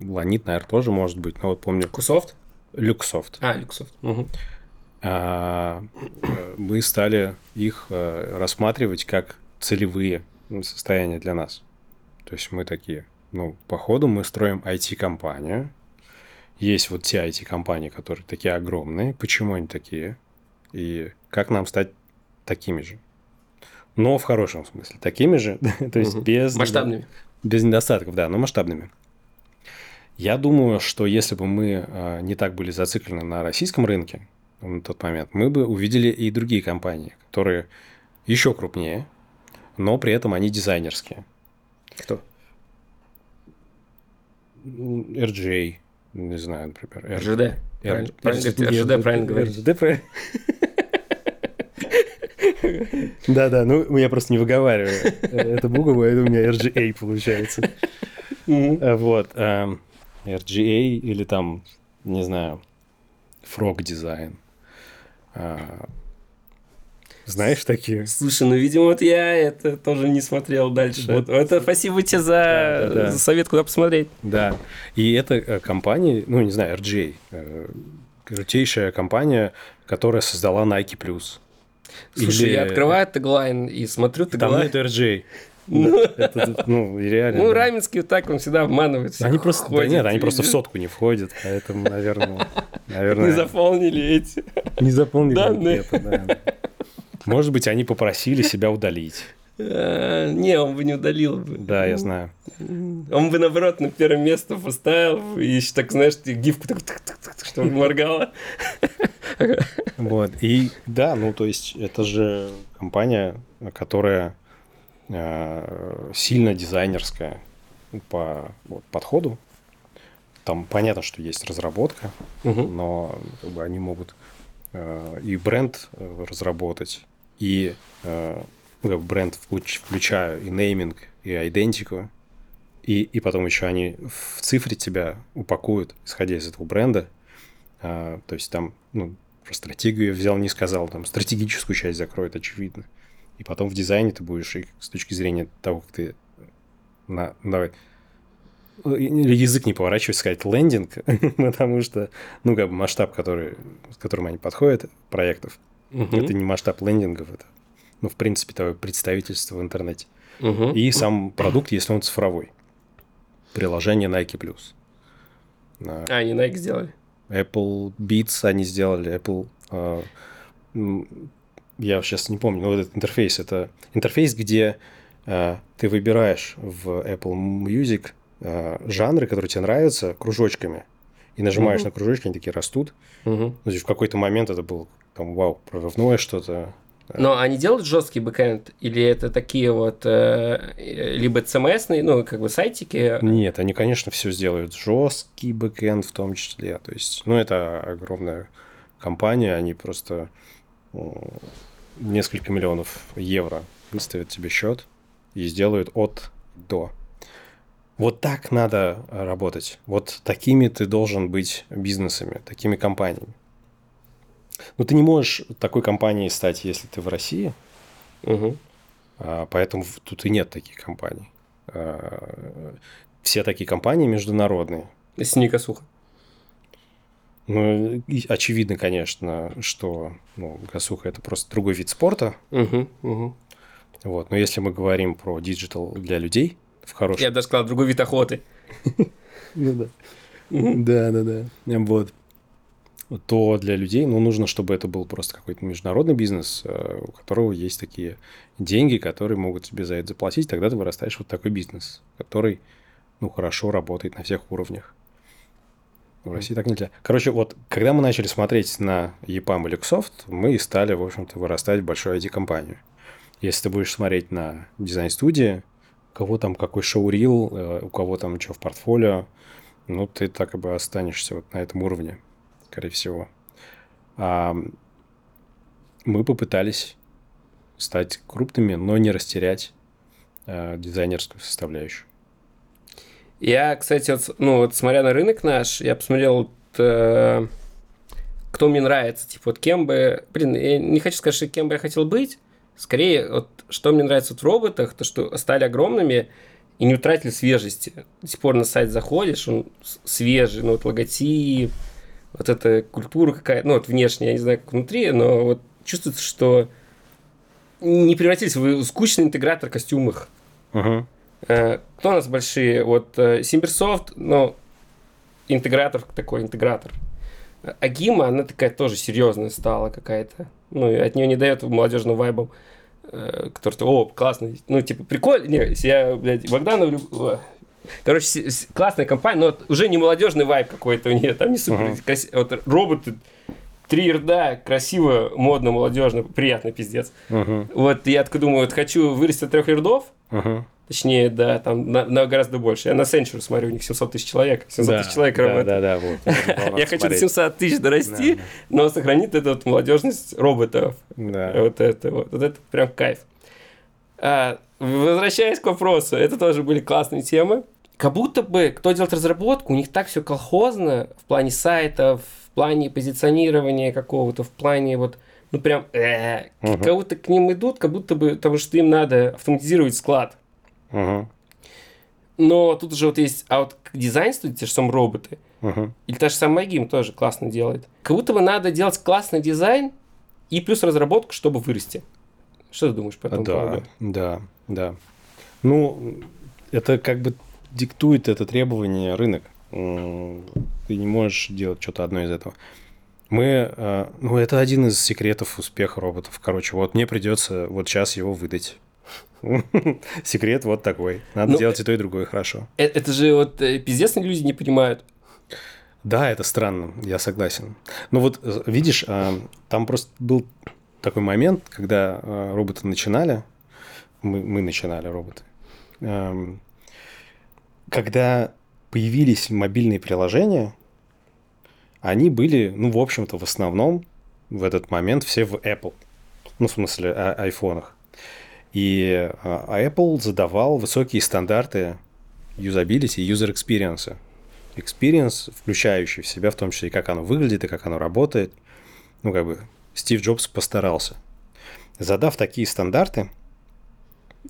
Ланит, наверное, тоже может быть, но вот помню Кусофт? Luxoft. А, Люксофт. А, э, мы стали их рассматривать как целевые состояния для нас. То есть мы такие, ну, по ходу мы строим IT-компанию. Есть вот те IT-компании, которые такие огромные. Почему они такие? И как нам стать такими же? Но в хорошем смысле. Такими же, то есть Мгм. без... Масштабными. Без недостатков, да, но масштабными. Я думаю, что если бы мы э, не так были зациклены на российском рынке на тот момент, мы бы увидели и другие компании, которые еще крупнее, но при этом они дизайнерские. Кто? RJ, не знаю, например. R- РЖД. R- Правильно, говорить. RGD правильно. Да-да, ну я просто не выговариваю эту букву, это у меня RGA получается. Э, Вот. эм, RGA или там, не знаю, Frog Design. А, Знаешь такие? Слушай, ну, видимо, вот я это тоже не смотрел дальше. Вот. Это спасибо тебе за, Да, да, да. за совет, куда посмотреть. Да. И это э, компания, ну, не знаю, RGA. э, Крутейшая компания, которая создала Nike+. Слушай, Или- я открываю теглайн и смотрю Там теглайн. нет RGA. Ну, Да, это, ну, реально. ну, да. Раменский вот так, он всегда обманывает. Они просто, да ходит, нет, они просто в сотку не входят, поэтому, наверное, наверное, Не заполнили эти. не заполнили Данные. да. Может быть, они попросили себя удалить. А, Не, он бы не удалил бы. Да, я знаю. Он бы, наоборот, на первое место поставил, и еще так, знаешь, гифку так, так, так, так, чтобы моргала. Вот. И да, ну то есть это же компания, которая э, сильно дизайнерская по вот, подходу. Там понятно, что есть разработка, Мгм. но как бы, они могут э, и бренд э, разработать, и э, ну, как бренд включ- включая и нейминг, и идентику, и, и потом еще они в цифре тебя упакуют, исходя из этого бренда. А, то есть там, ну, про стратегию я взял, не сказал, там стратегическую часть закроет, очевидно. И потом в дизайне ты будешь, и с точки зрения того, как ты на, давай, язык не поворачивает сказать лендинг, потому что, ну, как бы масштаб, который, с которым они подходят, проектов, это не масштаб лендингов, это, ну, в принципе, твое представительство в интернете. Мгм. И сам продукт, если он цифровой. Приложение Nike+. Plus. А, они Nike сделали. Apple Beats они сделали, Apple... м, я сейчас не помню, но вот этот интерфейс, это интерфейс, где а, ты выбираешь в Apple Music а, жанры, которые тебе нравятся, кружочками. И нажимаешь Мгм. на кружочки, они такие растут. Мгм. Ну, то есть в какой-то момент это был там, вау, прорывное что-то. Но они делают жесткий бэкэнд? Или это такие вот э, э, либо CMS, ну, как бы сайтики? Нет, они, конечно, все сделают. Жесткий бэкэнд в том числе. То есть, ну, это огромная компания, они просто м, несколько миллионов евро выставят тебе счет и сделают от до. Вот так надо работать. Вот такими ты должен быть бизнесами, такими компаниями. Но ты не можешь такой компанией стать, если ты в России, Мгм. а, Поэтому тут и нет таких компаний. А, Все такие компании международные. Если не госуха. Ну, и очевидно, конечно, что ну, госуха – это просто другой вид спорта. Мгм, мгм. Вот. Но если мы говорим про диджитал для людей, в хорошем... Я даже сказал, другой вид охоты. Ну да. Да, да, да. Вот. То для людей, ну, нужно, чтобы это был просто какой-то международный бизнес, э, у которого есть такие деньги, которые могут тебе за это заплатить, тогда ты вырастаешь вот такой бизнес, который, ну, хорошо работает на всех уровнях. В России так нельзя. Короче, вот, когда мы начали смотреть на EPAM и Luxoft, мы и стали, в общем-то, вырастать в большую IT-компанию. Если ты будешь смотреть на дизайн-студии, кого там какой шоу-рил, э, у кого там что в портфолио, ну, ты так и бы останешься вот на этом уровне, скорее всего. Мы попытались стать крупными, но не растерять э, дизайнерскую составляющую. Я, кстати, вот, ну вот смотря на рынок наш, я посмотрел, вот, э, кто мне нравится, типа вот кем бы, блин, я не хочу сказать, что кем бы я хотел быть, скорее вот что мне нравится вот в роботах, то что стали огромными и не утратили свежести. До сих пор на сайт заходишь, он свежий, ну вот логотип, вот эта культура какая-то, ну вот внешне, я не знаю, как внутри, но вот чувствуется, что не превратились в скучный интегратор костюмах. Угу. Кто у нас большие? Вот Симберсофт, ну, интегратор такой, интегратор. Агима, она такая тоже серьезная стала какая-то. Ну, и от нее не дает молодежным вайбом, э, который, о, классный, ну, типа, прикольно. Не, я, блядь, Богдана влюб... Короче, классная компания, но уже не молодежный вайб какой-то у нее, там не супер. Uh-huh. Крас... Вот роботы, три рда, красиво, модно, молодежно, приятно, пиздец. Uh-huh. Вот я так думаю, вот хочу вырасти от трех рдов, uh-huh. Точнее, да, там на, на гораздо больше. Я на Сенчур смотрю, у них 700 тысяч человек. 700 да, тысяч человек да, работает. Да, да, вот. Я хочу до 700 тысяч дорасти, но сохранить эту вот молодежность роботов. Да. Вот это вот. Вот это прям кайф. А, возвращаясь к вопросу, это тоже были классные темы. Как будто бы, кто делает разработку, у них так все колхозно в плане сайтов, в плане позиционирования какого-то, в плане вот ну прям, э, Мгм. как будто к ним идут, как будто бы, потому что им надо автоматизировать склад. Мгм, Но тут уже вот есть, а вот дизайн студии, те же самые роботы, мгм. или та же самая Гим тоже классно делает. Как будто бы надо делать классный дизайн и плюс разработку, чтобы вырасти. Что ты думаешь по этому Да, поводу? да, да. Ну, это как бы диктует это требование рынок. Ты не можешь делать что-то одно из этого. Мы, э, ну, это один из секретов успеха роботов. Короче, вот мне придется вот сейчас его выдать. Секрет вот такой. Надо Ну, делать и то, и другое хорошо. Э, Это же вот э, пиздец люди не понимают. Да, это странно, я согласен. Но вот э, видишь, там просто был такой момент, когда роботы начинали, мы, мы начинали роботы, эм, когда появились мобильные приложения, они были, ну, в общем-то, в основном в этот момент все в Apple. Ну, в смысле, а- айфонах. И а, Apple задавал высокие стандарты юзабилити и user experience. Experience, включающий в себя в том числе и как оно выглядит, и как оно работает. Ну, как бы Стив Джобс постарался. Задав такие стандарты, а,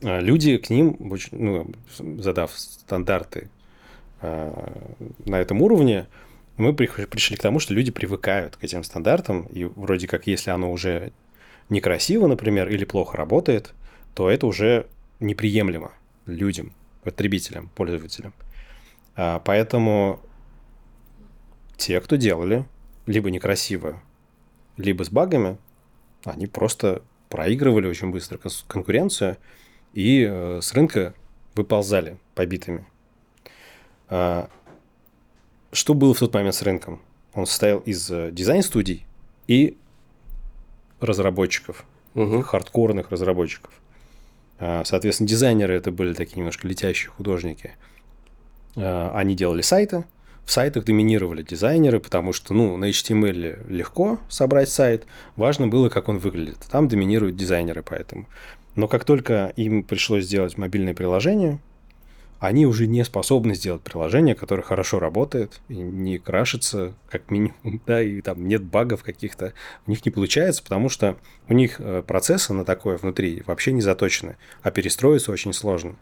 люди к ним, ну, задав стандарты а, на этом уровне, мы пришли к тому, что люди привыкают к этим стандартам, и вроде как, если оно уже некрасиво, например, или плохо работает, то это уже неприемлемо людям, потребителям, пользователям. А, Поэтому те, кто делали либо некрасиво, либо с багами, они просто проигрывали очень быстро кон- конкуренцию и э, с рынка выползали побитыми. А, Что было в тот момент с рынком? Он состоял из э, дизайн-студий и разработчиков, Мгм. хардкорных разработчиков. А, Соответственно, дизайнеры это были такие немножко летящие художники. А, Они делали сайты. В сайтах доминировали дизайнеры, потому что ну, на HTML легко собрать сайт. Важно было, как он выглядит. Там доминируют дизайнеры поэтому. Но как только им пришлось сделать мобильное приложение, они уже не способны сделать приложение, которое хорошо работает и не крашится, как минимум, да, и там нет багов каких-то. У них не получается, потому что у них э, процессы на такое внутри вообще не заточены, а перестроиться очень сложно.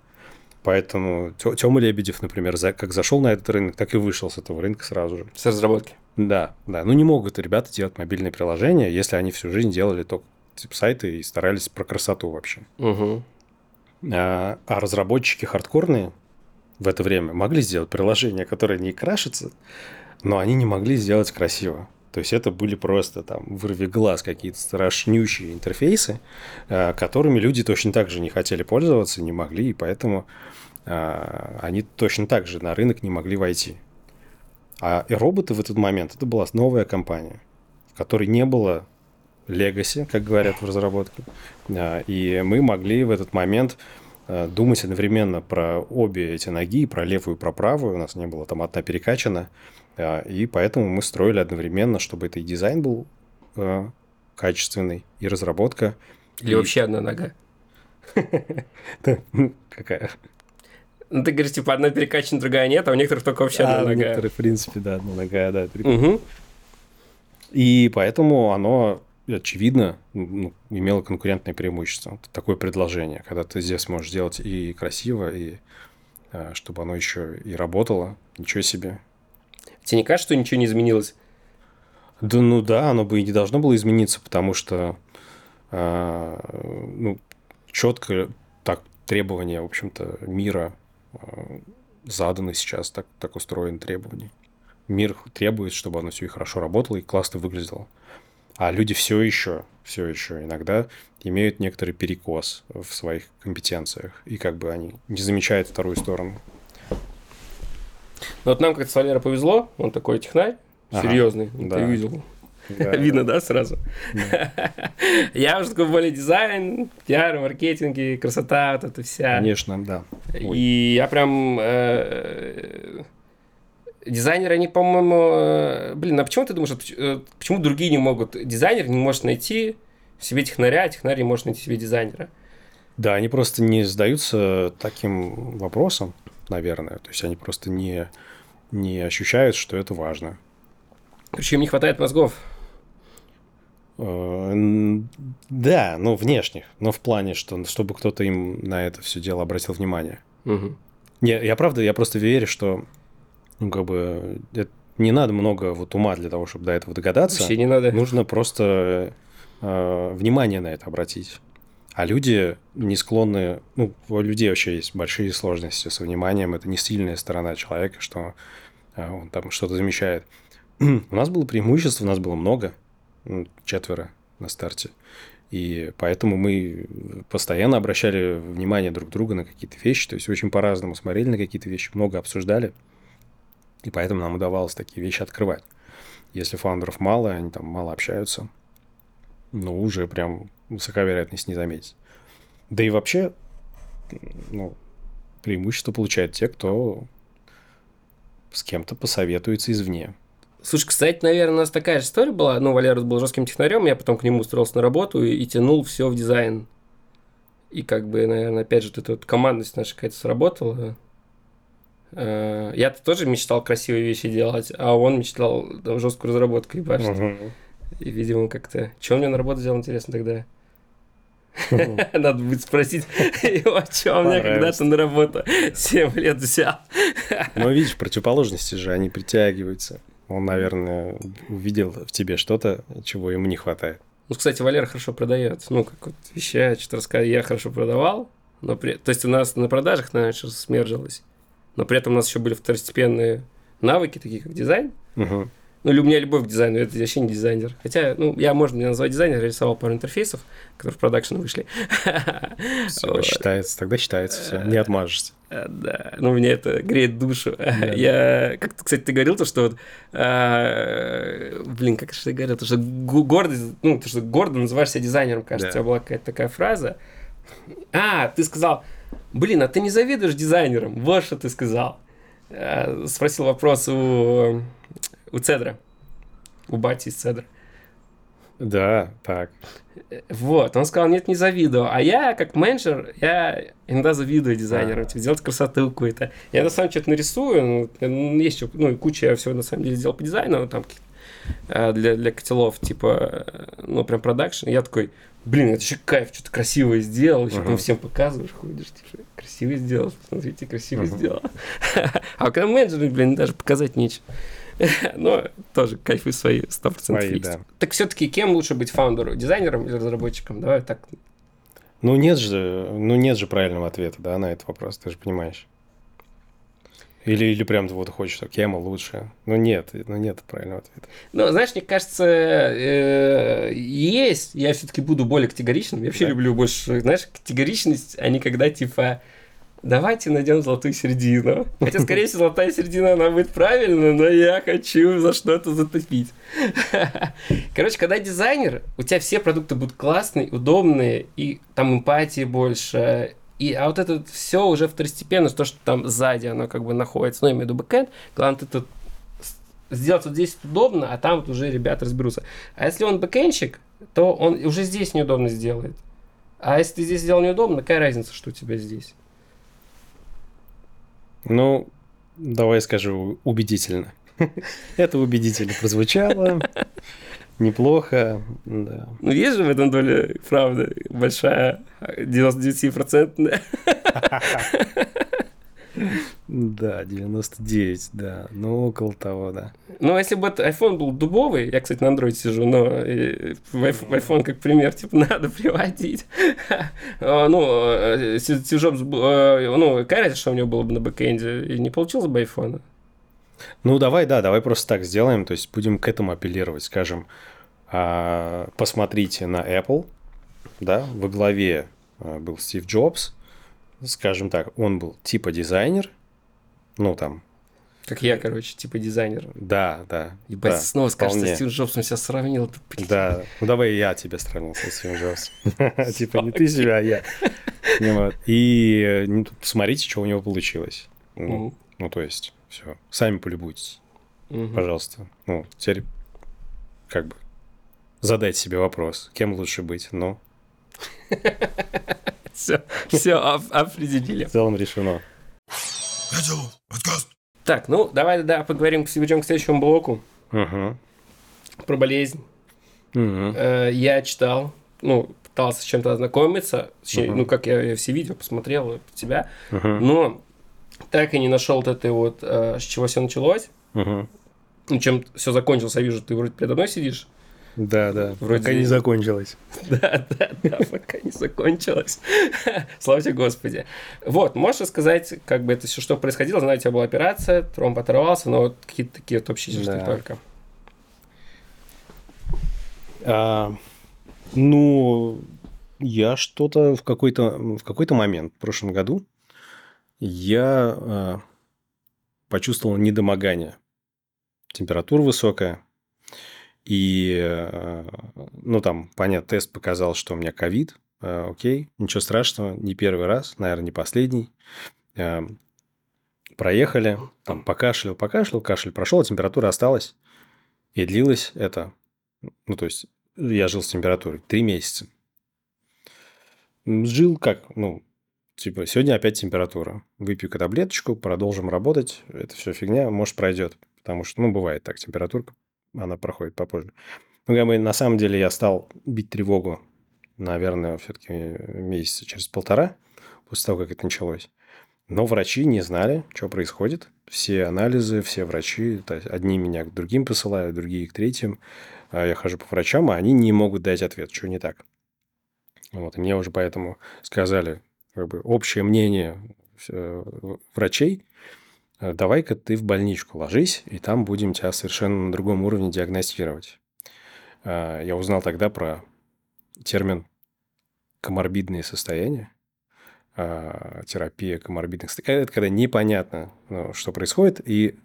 Поэтому Тёма Лебедев, например, за- как зашел на этот рынок, так и вышел с этого рынка сразу же. С разработки. Да, да. Ну не могут ребята делать мобильные приложения, если они всю жизнь делали только типа, сайты и старались про красоту вообще. Мгм. А, а разработчики хардкорные в это время могли сделать приложение, которое не крашится, но они не могли сделать красиво. То есть это были просто там вырви глаз какие-то страшнющие интерфейсы, а, которыми люди точно так же не хотели пользоваться, не могли, и поэтому а, они точно так же на рынок не могли войти. А и роботы в этот момент это была новая компания, в которой не было legacy, как говорят в разработке. А, И мы могли в этот момент э, думать одновременно про обе эти ноги, про левую и про правую. У нас не было там одна перекачана. Э, и поэтому мы строили одновременно, чтобы это и дизайн был качественный, и разработка. Или и... вообще одна нога. Ну, какая? Ну, ты говоришь, типа, одна перекачана, другая нет, а у некоторых только вообще одна А, нога. некоторые, в принципе, да, одна нога, да. И поэтому оно, очевидно, ну, имело конкурентное преимущество. Вот Такое предложение, когда ты здесь можешь сделать и красиво, и э, чтобы оно еще и работало. Ничего себе. Тебе не кажется, что ничего не изменилось? Да, ну да, оно бы и не должно было измениться, потому что э, ну, четко так требования, в общем-то, мира э, заданы сейчас, так, так устроены требования. Мир требует, чтобы оно все и хорошо работало, и классно выглядело. А люди все еще, все еще иногда имеют некоторый перекос в своих компетенциях, и как бы они не замечают вторую сторону. Ну, вот нам как-то с Валерой повезло, он такой технарь, Ага, серьезный, да. ты видел. Да, Видно, да, сразу? Я уже такой более дизайн, пиар, маркетинги, красота, вот это вся. Конечно, да. Ой. И я прям... э, Дизайнеры, они, по-моему... э, Блин, а почему ты думаешь, э, почему другие не могут? Дизайнер не может найти себе технаря, а технарь не может найти себе дизайнера. Да, они просто не задаются таким вопросом, наверное. То есть они просто не, не ощущают, что это важно. Короче, им не хватает мозгов. Э, Да, ну, внешних, но в плане, что чтобы кто-то им на это все дело обратил внимание. Мгм. Не, я правда, я просто верю, что ну, как бы это- не надо много вот ума для того, чтобы до этого догадаться. Вообще не надо. Нужно просто э, внимание на это обратить. А люди не склонны... Ну, у людей вообще есть большие сложности со вниманием. Это не сильная сторона человека, что э, он там что-то замечает. у нас было преимущество, у нас было много. Четверо на старте. И поэтому мы постоянно обращали внимание друг друга на какие-то вещи. То есть очень по-разному смотрели на какие-то вещи, много обсуждали. И поэтому нам удавалось такие вещи открывать. Если фаундеров мало, они там мало общаются, ну, уже прям высока вероятность не заметить. Да и вообще, ну, преимущество получают те, кто с кем-то посоветуется извне. Слушай, кстати, наверное, у нас такая же история была. Ну, Валера был жестким технарем, я потом к нему устроился на работу и, и тянул все в дизайн. И как бы, наверное, опять же, эта вот командность наша какая-то сработала. Э, Я-то тоже мечтал красивые вещи делать, а он мечтал жесткую разработку ебашить. Мгм. И, видимо, как-то... Он мне на работу сделал, интересно, тогда? Надо будет спросить его, что он меня когда-то на работу 7 лет взял. Но видишь, противоположности же, они притягиваются. Он, наверное, увидел в тебе что-то, чего ему не хватает. Ну, кстати, Валера хорошо продает. Ну, как вот вещает, что-то рассказывает. Я хорошо продавал, но при... То есть у нас на продажах, наверное, смержилось. Но при этом у нас еще были второстепенные навыки, такие как дизайн. Мгм. Ну, или у меня любовь к дизайну, это вообще не дизайнер. Хотя, ну, я, можно меня назвать дизайнером, я рисовал пару интерфейсов, которые в продакшн вышли. Вот. считается, тогда считается все, не отмажешься. Э, Да, ну мне это греет душу. Я, как кстати, ты говорил то, что вот, э, блин, как же ты говорил, то, что гордость, ну, то, что гордо называешь себя дизайнером, кажется, Да. у тебя была какая-то такая фраза. А, ты сказал, блин, а ты не завидуешь дизайнерам? Вот что ты сказал. Э, Спросил вопрос у, у Цедра, у Бати из Цедра. Да, так. Вот, он сказал, нет, не завидую. А я, как менеджер, я иногда завидую дизайнерам, типа, делать красоту какую-то. Я на самом деле что-то нарисую, ну, ну, есть ещё, ну, и куча я всего на самом деле сделал по дизайну, там, э, для, для котелов, типа, э, ну, прям продакшн. Я такой, блин, это еще кайф, что-то красивое сделал, еще потом всем показываешь, ходишь, типа, красиво сделал, смотрите, красиво Ага. сделал. А когда менеджеры, блин, даже показать нечего. Но тоже кайфы свои 100% Свои, есть. да. Так все-таки кем лучше быть фаундеру? Дизайнером или разработчиком? Давай так. Ну нет же, ну нет же правильного ответа, да, на этот вопрос, ты же понимаешь. Или, или прям вот хочешь, что Кема лучше. Ну нет, ну нет правильного ответа. Ну, знаешь, мне кажется, э, есть. Я все-таки буду более категоричным. Я вообще Да. люблю больше, знаешь, категоричность, а не когда типа давайте найдем золотую середину. Хотя, скорее всего, золотая середина, она будет правильная, но я хочу за что-то затопить. Короче, когда дизайнер, у тебя все продукты будут классные, удобные, и там эмпатии больше, И, а вот это все уже второстепенно, то, что там сзади оно как бы находится, ну, я имею в виду бэкэнд, главное, ты сделать вот здесь удобно, а там вот уже ребята разберутся. А если он бэкэнщик, то он уже здесь неудобно сделает. А если ты здесь сделал неудобно, какая разница, что у тебя здесь? Ну, давай скажу убедительно. Это убедительно прозвучало. Неплохо, да. Ну, есть же в этом доля правды большая, 99%. Да, 99, да. Ну, около того, да. Ну, а если бы iPhone был дубовый, я, кстати, на Android сижу, но в iPhone как пример, типа, надо приводить. А, ну, э, Стив Джобс, э, ну, какая что у него было бы на бэкэнде, и не получилось бы iPhone? Ну, давай, да, давай просто так сделаем, то есть будем к этому апеллировать, скажем, посмотрите на Apple, да, во главе а, был Стив Джобс, скажем так, он был типа дизайнер, ну там. Как я, короче, типа дизайнер. Да, да. Ебать, да, снова скажешь, что Стив Джобсом себя сравнил. Да, ну давай я тебя сравнил со Стивом Джобсом. Типа не ты себя, а я. И ну, посмотрите, что у него получилось. Ну, то есть, все, сами полюбуйтесь. Пожалуйста. Ну, теперь как бы задать себе вопрос, кем лучше быть, ну. Все, все определили. В целом решено. Так, ну давай да, поговорим, перейдем к следующему блоку. Угу. Про болезнь. Угу. Я читал, ну, пытался с чем-то ознакомиться, угу. ну, как я, я все видео посмотрел тебя, угу. но так и не нашел вот этой вот, э, с чего все началось. Угу. Ну, чем все закончилось, я вижу, ты вроде передо мной сидишь. Да, да. Вроде... Пока не закончилось. Да, да, да, пока не закончилось. Слава тебе, Господи. Вот, можешь рассказать, как бы это все, что происходило? Знаю, у тебя была операция, тромб оторвался, но вот какие-то такие вот общие черты да. только. А, ну, я что-то в какой-то в какой-то момент в прошлом году я а, почувствовал недомогание. Температура высокая, и, э, ну, там, понятно, тест показал, что у меня ковид. Э, окей, ничего страшного, не первый раз, наверное, не последний. Э, проехали, там, покашлял, покашлял, кашель прошел, а температура осталась. И длилось это, ну, то есть, я жил с температурой три месяца. Жил как, ну, типа, сегодня опять температура. Выпью-ка таблеточку, продолжим работать. Это все фигня, может, пройдет. Потому что, ну, бывает так, температурка она проходит попозже. Ну, как бы, на самом деле я стал бить тревогу, наверное, все-таки месяца через полтора после того, как это началось. Но врачи не знали, что происходит. Все анализы, все врачи, то есть одни меня к другим посылают, другие к третьим. А я хожу по врачам, а они не могут дать ответ, что не так. Вот, и мне уже поэтому сказали, как бы общее мнение э, врачей, давай-ка ты в больничку ложись, и там будем тебя совершенно на другом уровне диагностировать. Э, я узнал тогда про термин коморбидные состояния, э, терапия коморбидных состояний. Это когда непонятно, ну, что происходит, и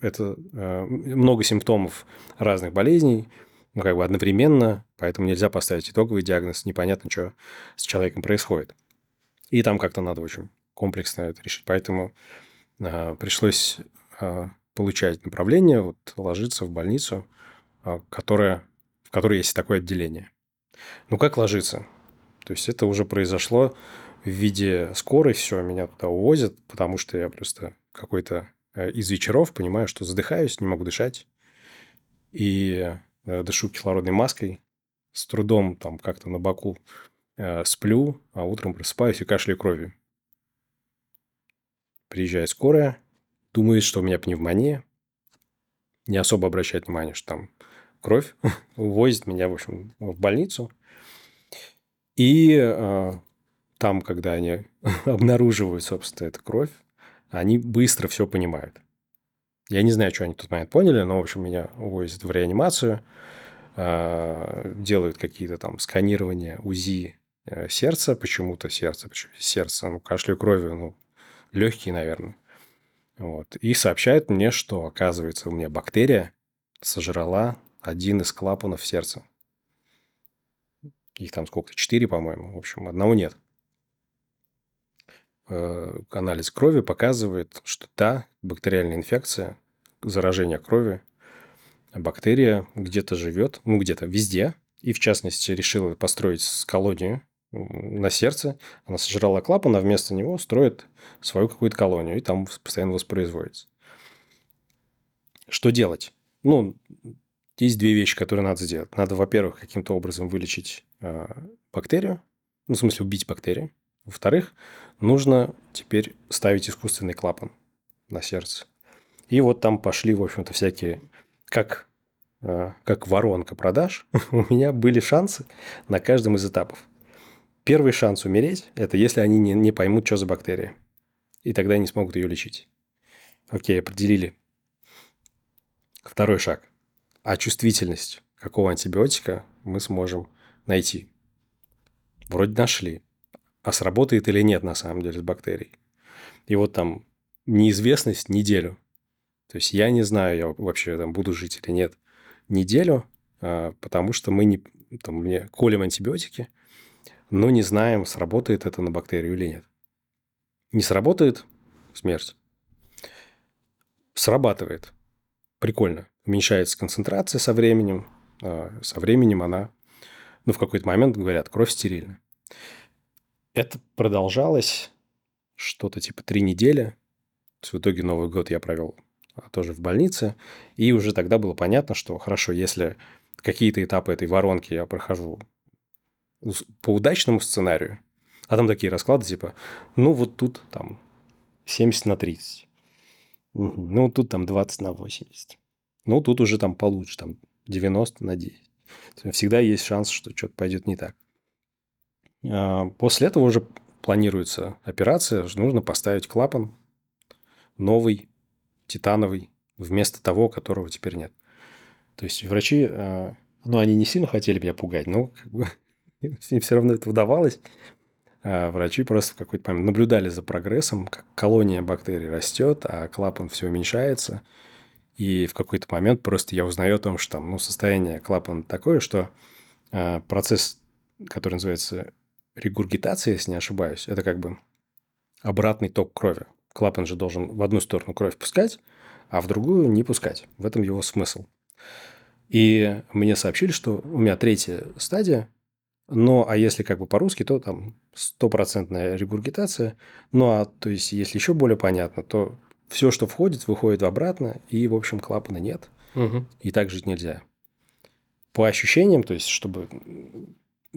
это много симптомов разных болезней, ну, как бы одновременно, поэтому нельзя поставить итоговый диагноз, непонятно, что с человеком происходит. И там как-то надо очень комплексно это решить. Поэтому пришлось а, получать направление, вот, ложиться в больницу, а, которая, в которой есть такое отделение. Ну, как ложиться? То есть, это уже произошло в виде скорой, все, меня туда увозят, потому что я просто какой-то э, из вечеров понимаю, что задыхаюсь, не могу дышать, и э, дышу кислородной маской, с трудом там как-то на боку э, сплю, а утром просыпаюсь и кашляю кровью. Приезжает скорая, думает, что у меня пневмония, не особо обращает внимание, что там кровь, увозит меня, в общем, в больницу. И э, там, когда они обнаруживают, собственно, эту кровь, они быстро все понимают. Я не знаю, что они тут момент поняли, но, в общем, меня увозят в реанимацию, э, делают какие-то там сканирования УЗИ э, сердца, почему-то сердце, почему сердце, ну, кашлю кровью, ну, легкие, наверное. Вот. И сообщает мне, что, оказывается, у меня бактерия сожрала один из клапанов сердца. Их там сколько-то? Четыре, по-моему. В общем, одного нет. э, анализ крови показывает, что да, бактериальная инфекция, заражение крови, бактерия где-то живет, ну где-то везде, и в частности решила построить колонию на сердце. Она сожрала клапан, а вместо него строит свою какую-то колонию, и там постоянно воспроизводится. Что делать? Ну, есть две вещи, которые надо сделать. Надо, во-первых, каким-то образом вылечить э, бактерию, ну, в смысле, убить бактерию. Во-вторых, нужно теперь ставить искусственный клапан на сердце. И вот там пошли, в общем-то, всякие, как, э, как воронка продаж, у меня были шансы на каждом из этапов. Первый шанс умереть – это если они не, не поймут, что за бактерия. И тогда они смогут ее лечить. Окей, определили. Второй шаг. А чувствительность какого антибиотика мы сможем найти? Вроде нашли. А сработает или нет на самом деле с бактерией? И вот там неизвестность неделю. То есть я не знаю, я вообще там буду жить или нет неделю, а, потому что мы не там, мне колем антибиотики – но не знаем, сработает это на бактерию или нет. Не сработает – смерть. Срабатывает. Прикольно. Уменьшается концентрация со временем. А со временем она, ну, в какой-то момент, говорят, кровь стерильна. Это продолжалось что-то типа три недели. В итоге Новый год я провел а, тоже в больнице. И уже тогда было понятно, что хорошо, если какие-то этапы этой воронки я прохожу по удачному сценарию, а там такие расклады, типа, ну, вот тут там 70 на 30. Ну, тут там 20 на 80. Ну, тут уже там получше, там 90 на 10. Всегда есть шанс, что что-то пойдет не так. А после этого уже планируется операция, нужно поставить клапан новый, титановый, вместо того, которого теперь нет. То есть врачи, а, ну, они не сильно хотели меня пугать, но как бы им все равно это удавалось. А врачи просто в какой-то момент наблюдали за прогрессом, как колония бактерий растет, а клапан все уменьшается. И в какой-то момент просто я узнаю о том, что там, ну, состояние клапана такое, что э, процесс, который называется регургитация, если не ошибаюсь, это как бы обратный ток крови. Клапан же должен в одну сторону кровь пускать, а в другую не пускать. В этом его смысл. И мне сообщили, что у меня третья стадия, но, а если как бы по-русски, то там стопроцентная регургитация. Ну, а то есть, если еще более понятно, то все, что входит, выходит обратно, и, в общем, клапана нет. Угу. И так жить нельзя. По ощущениям, то есть, чтобы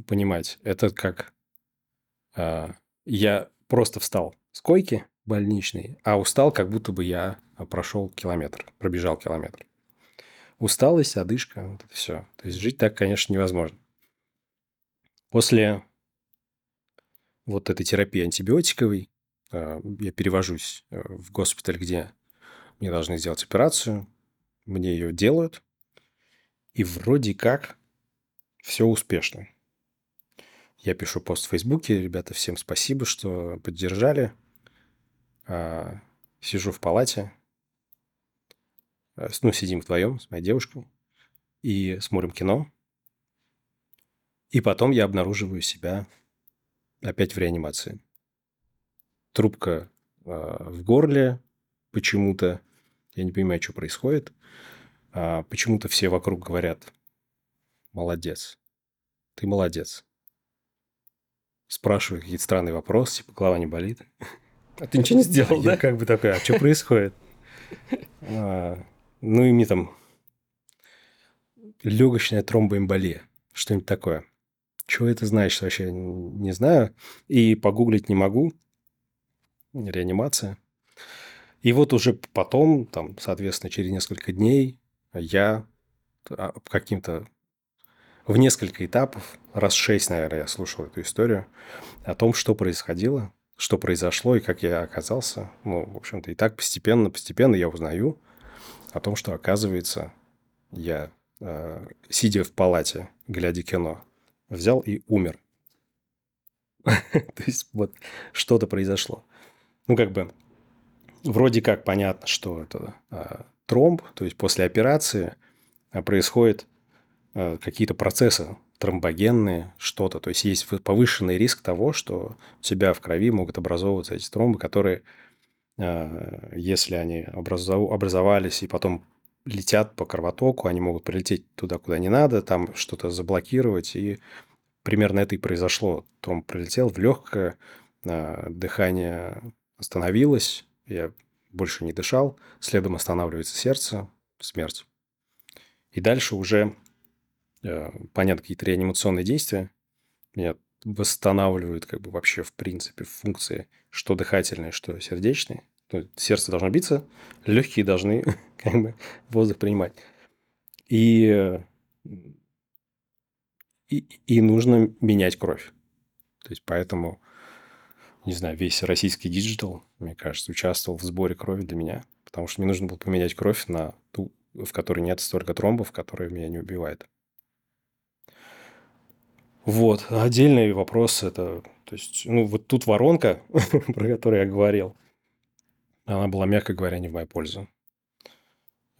понимать, это как а, я просто встал с койки больничной, а устал, как будто бы я прошел километр, пробежал километр. Усталость, одышка, вот это все. То есть жить так, конечно, невозможно. После вот этой терапии антибиотиковой э, я перевожусь э, в госпиталь, где мне должны сделать операцию. Мне ее делают. И вроде как все успешно. Я пишу пост в Фейсбуке. Ребята, всем спасибо, что поддержали. А, сижу в палате. Э, ну, сидим вдвоем с моей девушкой. И смотрим кино. И потом я обнаруживаю себя опять в реанимации. Трубка э, в горле почему-то. Я не понимаю, что происходит. А почему-то все вокруг говорят, молодец, ты молодец. Спрашиваю какие-то странные вопросы, типа, голова не болит. А ты ничего не сделал, да? Я как бы такой, а что происходит? А, ну и мне там легочная тромбоэмболия, что-нибудь такое. Что это значит вообще, не знаю. И погуглить не могу. Реанимация. И вот уже потом, там, соответственно, через несколько дней я а, каким-то в несколько этапов, раз шесть, наверное, я слушал эту историю о том, что происходило, что произошло и как я оказался. Ну, в общем-то, и так постепенно, постепенно я узнаю о том, что, оказывается, я, э, сидя в палате, глядя кино, взял и умер. То есть вот что-то произошло. Ну, как бы, вроде как понятно, что это а, тромб, то есть после операции а, происходят а, какие-то процессы тромбогенные, что-то. То есть есть повышенный риск того, что у тебя в крови могут образовываться эти тромбы, которые, если они образовались и потом летят по кровотоку, они могут прилететь туда, куда не надо, там что-то заблокировать. И примерно это и произошло. Тромб прилетел в легкое, э, дыхание остановилось, я больше не дышал, следом останавливается сердце, смерть. И дальше уже Э, понятно, какие-то реанимационные действия. Меня восстанавливают как бы вообще в принципе функции, что дыхательные, что сердечные. Ну, сердце должно биться, легкие должны как бы воздух принимать. И, и, и нужно менять кровь. То есть поэтому, не знаю, весь российский диджитал, мне кажется, участвовал в сборе крови для меня, потому что мне нужно было поменять кровь на ту, в которой нет столько тромбов, которые меня не убивают. Вот. Отдельный вопрос это... То есть, ну, вот тут воронка, про которую я говорил, она была, мягко говоря, не в мою пользу.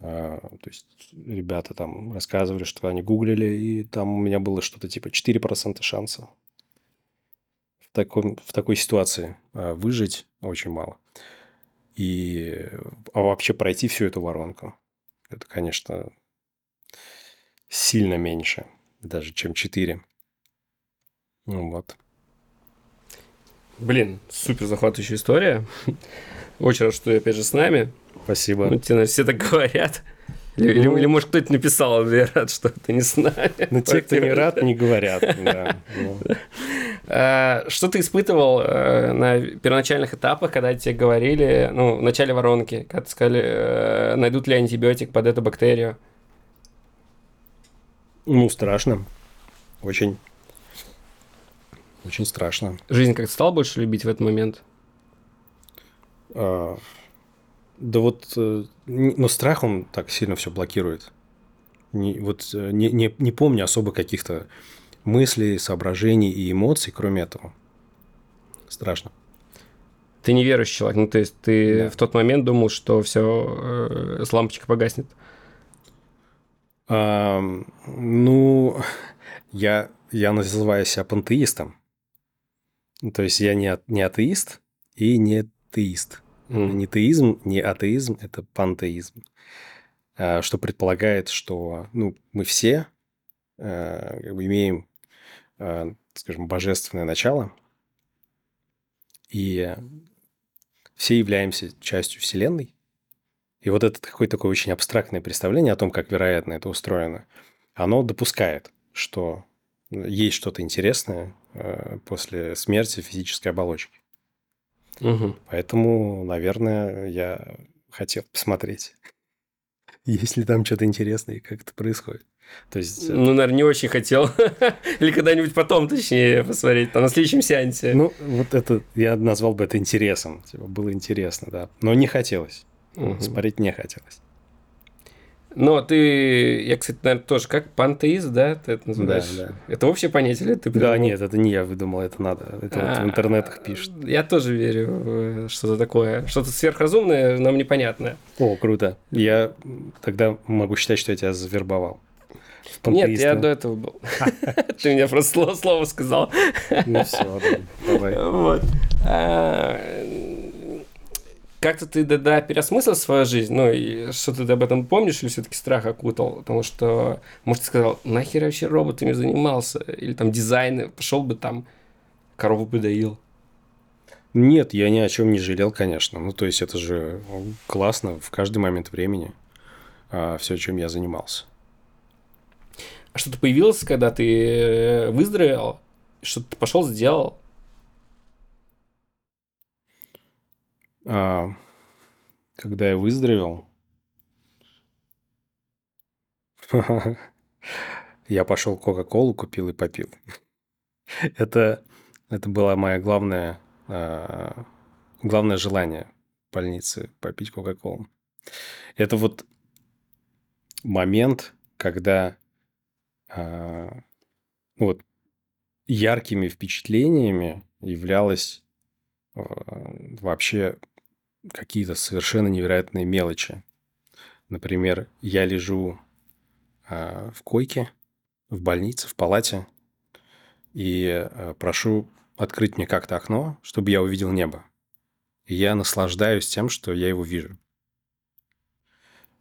А, то есть, ребята там рассказывали, что они гуглили, и там у меня было что-то типа 4% шанса в, таком, в такой ситуации а, выжить очень мало. И а вообще пройти всю эту воронку, это, конечно, сильно меньше, даже чем 4. Ну вот. Блин, супер захватывающая история. Очень рад, что ты опять же с нами. Спасибо. Ну, тебе, наверное, все так говорят. Или, ну, или, или может, кто-то написал, я рад, что ты не с нами. Ну, те, кто не рад, не говорят. Да. А, что ты испытывал э, на первоначальных этапах, когда тебе говорили, ну, в начале воронки, когда сказали, э, найдут ли антибиотик под эту бактерию? Ну, страшно. Очень. Очень страшно. Жизнь как-то стал больше любить в этот момент? А, да вот, э, но страх, он так сильно все блокирует. Не, вот э, не, не, не помню особо каких-то мыслей, соображений и эмоций, кроме этого. Страшно. Ты не верующий человек, ну то есть ты да. в тот момент думал, что все э, с лампочкой погаснет? А, ну, я, я называю себя пантеистом. Ну, то есть я не, не атеист и не теист. Mm. Не теизм, не атеизм, это пантеизм. А, что предполагает, что ну, мы все э, как бы имеем, э, скажем, божественное начало, и все являемся частью Вселенной. И вот это какое-то такое очень абстрактное представление о том, как вероятно это устроено, оно допускает, что есть что-то интересное э, после смерти физической оболочки. Угу. Поэтому, наверное, я хотел посмотреть, есть ли там что-то интересное и как это происходит. То есть... Э, ну, наверное, не очень хотел. Или когда-нибудь потом, точнее, посмотреть, там, на следующем сеансе. Ну, вот это, я назвал бы это интересом. Типа, было интересно, да. Но не хотелось. Угу. Смотреть не хотелось. Но ты, я, кстати, наверное, тоже как пантеист, да, ты это называешь? Да, да. Это общее понятие, или ты придумал? Да, нет, это не я выдумал, это надо. Это а, вот в а, интернетах пишут. Я тоже верю в что-то такое. Что-то сверхразумное, нам непонятное. О, круто. Я тогда могу считать, что я тебя завербовал. Нет, я до этого был. Ты мне просто слово сказал. Ну все, давай. Вот. Как-то ты да, да, переосмыслил свою жизнь, ну, и что ты об этом помнишь, или все-таки страх окутал? Потому что, может, ты сказал, нахер я вообще роботами занимался? Или там дизайн, пошел бы там, корову бы доил. Нет, я ни о чем не жалел, конечно. Ну, то есть, это же классно в каждый момент времени а, все, чем я занимался. А что-то появилось, когда ты э, выздоровел? Что-то пошел, сделал? Когда я выздоровел, я пошел Кока-Колу купил и попил. это, это было мое главное, а, главное желание в больнице попить Кока-Колу. Это вот момент, когда а, вот яркими впечатлениями являлось вообще какие-то совершенно невероятные мелочи. Например, я лежу а, в койке, в больнице, в палате, и э, прошу открыть мне как-то окно, чтобы я увидел небо. И я наслаждаюсь тем, что я его вижу.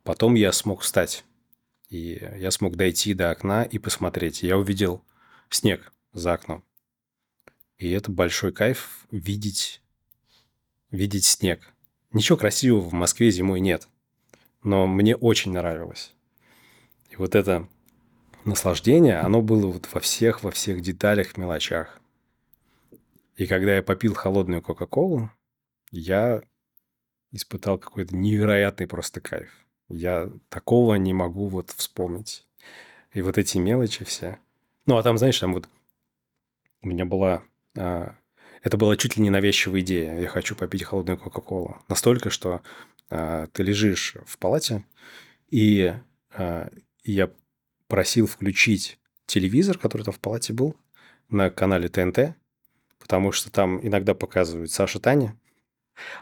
Потом я смог встать. И я смог дойти до окна и посмотреть. Я увидел снег за окном. И это большой кайф видеть, видеть снег. Ничего красивого в Москве зимой нет. Но мне очень нравилось. И вот это наслаждение, оно было вот во всех, во всех деталях, мелочах. И когда я попил холодную Кока-Колу, я испытал какой-то невероятный просто кайф. Я такого не могу вот вспомнить. И вот эти мелочи все. Ну, а там, знаешь, там вот у меня была... А, это была чуть ли не навязчивая идея. Я хочу попить холодную Кока-Колу. Настолько, что а, ты лежишь в палате, и, и я просил включить телевизор, который там в палате был, на канале ТНТ, потому что там иногда показывают Саша Таня,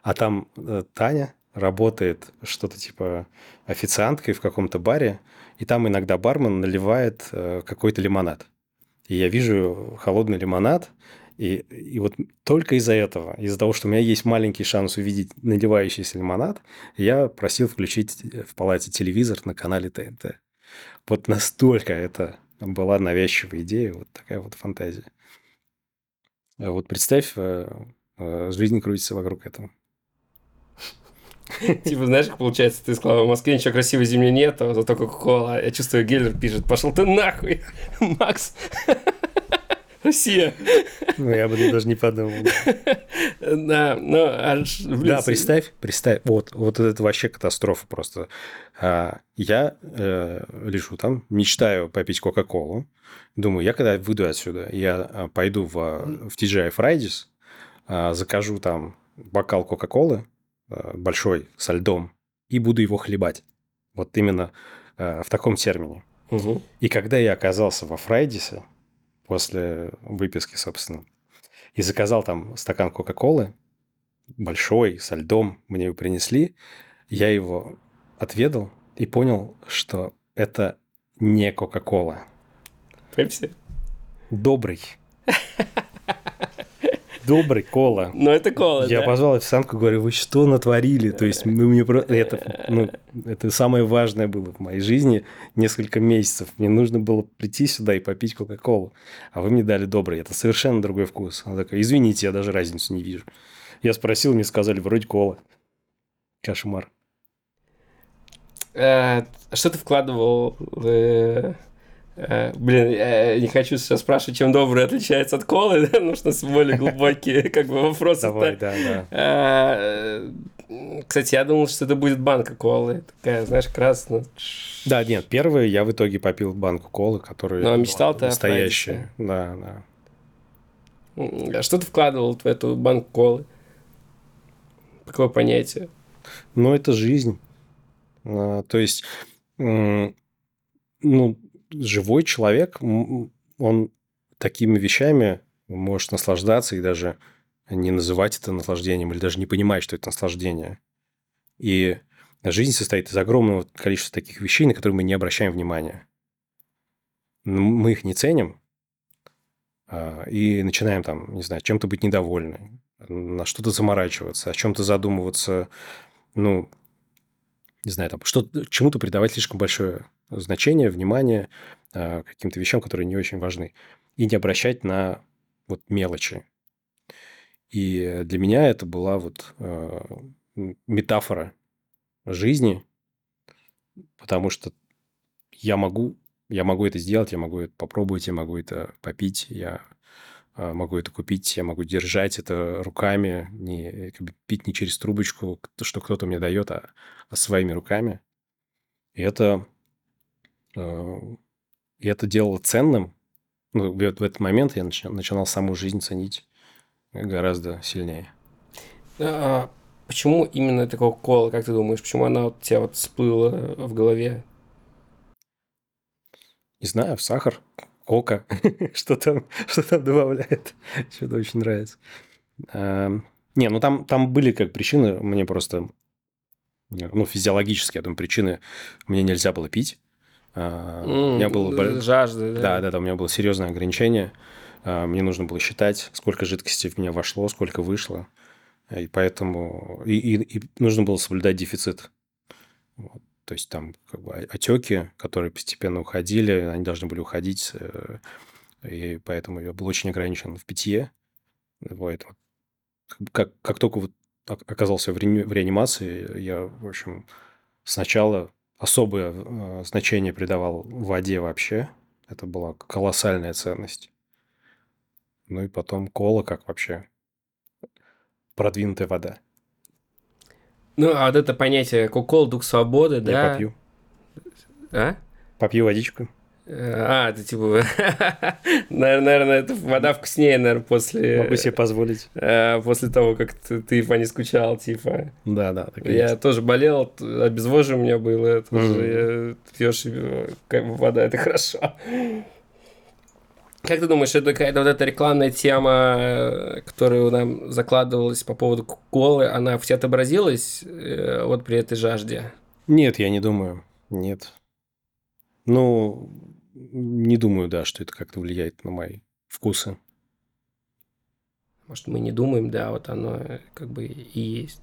а там э, Таня работает что-то типа официанткой в каком-то баре, и там иногда бармен наливает э, какой-то лимонад. И я вижу холодный лимонад, и, и вот только из-за этого, из-за того, что у меня есть маленький шанс увидеть наливающийся лимонад, я просил включить в палате телевизор на канале ТНТ. Вот настолько это была навязчивая идея, вот такая вот фантазия. А вот представь, э, э, жизнь крутится вокруг этого. Типа, знаешь, как получается, ты сказал, в Москве ничего красивой зимней нет, а зато Кока-Кола. Я чувствую, Геллер пишет, пошел ты нахуй, Макс. Россия. Ну, я бы даже не подумал. Да, ну, аж... Да, представь, представь, вот, вот это вообще катастрофа просто. А, я э, лежу там, мечтаю попить Кока-Колу. Думаю, я когда выйду отсюда, я а, пойду в, в TGI Fridays, а, закажу там бокал Кока-Колы а, большой со льдом и буду его хлебать. Вот именно а, в таком термине. Угу. И когда я оказался во Фрайдисе, после выписки, собственно, и заказал там стакан Кока-Колы, большой, со льдом, мне его принесли, я его отведал и понял, что это не Кока-Кола. Пепси? Добрый. Добрый кола. Ну, это кола, Я да. позвал официантку, говорю, вы что натворили? То есть, мы мне про... это, ну, это самое важное было в моей жизни несколько месяцев. Мне нужно было прийти сюда и попить Кока-Колу. А вы мне дали добрый. Это совершенно другой вкус. Она такая, извините, я даже разницу не вижу. Я спросил, мне сказали, вроде кола. Кошмар. Э, Что ты вкладывал в... э, Блин, я не хочу сейчас спрашивать, чем добрый отличается от колы, да, потому что более глубокие как бы вопросы. Давай, да, да. Э, Кстати, я думал, что это будет банка колы. Такая, знаешь, красная. Да, нет, первый я в итоге попил банку колы, которая Ну, а была мечтал-то о настоящая. Да, да. А что ты вкладывал в эту банку колы? Какое понятие? Ну, это жизнь. А, То есть, ну, живой человек, он такими вещами может наслаждаться и даже не называть это наслаждением, или даже не понимать, что это наслаждение. И жизнь состоит из огромного количества таких вещей, на которые мы не обращаем внимания. Мы их не ценим, а, и начинаем там, не знаю, чем-то быть недовольны, на что-то заморачиваться, о чем-то задумываться, ну, не знаю, там, что, чему-то придавать слишком большое значение, внимание а, каким-то вещам, которые не очень важны, и не обращать на вот мелочи. И для меня это была вот э, метафора жизни, потому что я могу, я могу это сделать, я могу это попробовать, я могу это попить, я э, могу это купить, я могу держать это руками, не как бы пить не через трубочку, что кто-то мне дает, а, а своими руками. И это, э, и это делало ценным. Ну, в, в этот момент я начи- начинал саму жизнь ценить гораздо сильнее. А почему именно такого кола, как ты думаешь? Почему она вот у тебя вот всплыла в голове? Не знаю, сахар, кока, что там, что там добавляет. Что-то очень нравится. Эм, Не, ну там, там были как причины, мне просто, ну, физиологически, я думаю, причины, мне нельзя было пить. А, у меня было... Жажда, Да, да, да, у меня было серьезное ограничение. А, Мне нужно было считать, сколько жидкости в меня вошло, сколько вышло. И поэтому... И, и- и нужно было соблюдать дефицит. Вот. То есть там как бы отеки, которые постепенно уходили, они должны были уходить. э, И поэтому я был очень ограничен в питье. Вот. Как, как, только вот ок- оказался в, реани- в реанимации, я, в общем, сначала особое э, значение придавал воде вообще. Это была колоссальная ценность. Ну и потом кола как вообще продвинутая вода. Ну, а вот это понятие кукол, дух свободы, Я да? попью. А? Попью водичку. А, это типа... Наверное, это вода вкуснее, наверное, после... Могу себе позволить. э, После того, как ты, по ней скучал, типа. Да, да. Я тоже болел, обезвоживание у меня было, тоже я- пьешь э, вода, это хорошо. Как ты думаешь, это какая-то вот эта рекламная тема, э, которую нам закладывалась по поводу колы, она в тебя отобразилась э, вот при этой жажде? Нет, я не думаю. Нет. Ну, не думаю, да, что это как-то влияет на мои вкусы. Может, мы не думаем, да, вот оно э, как бы и есть.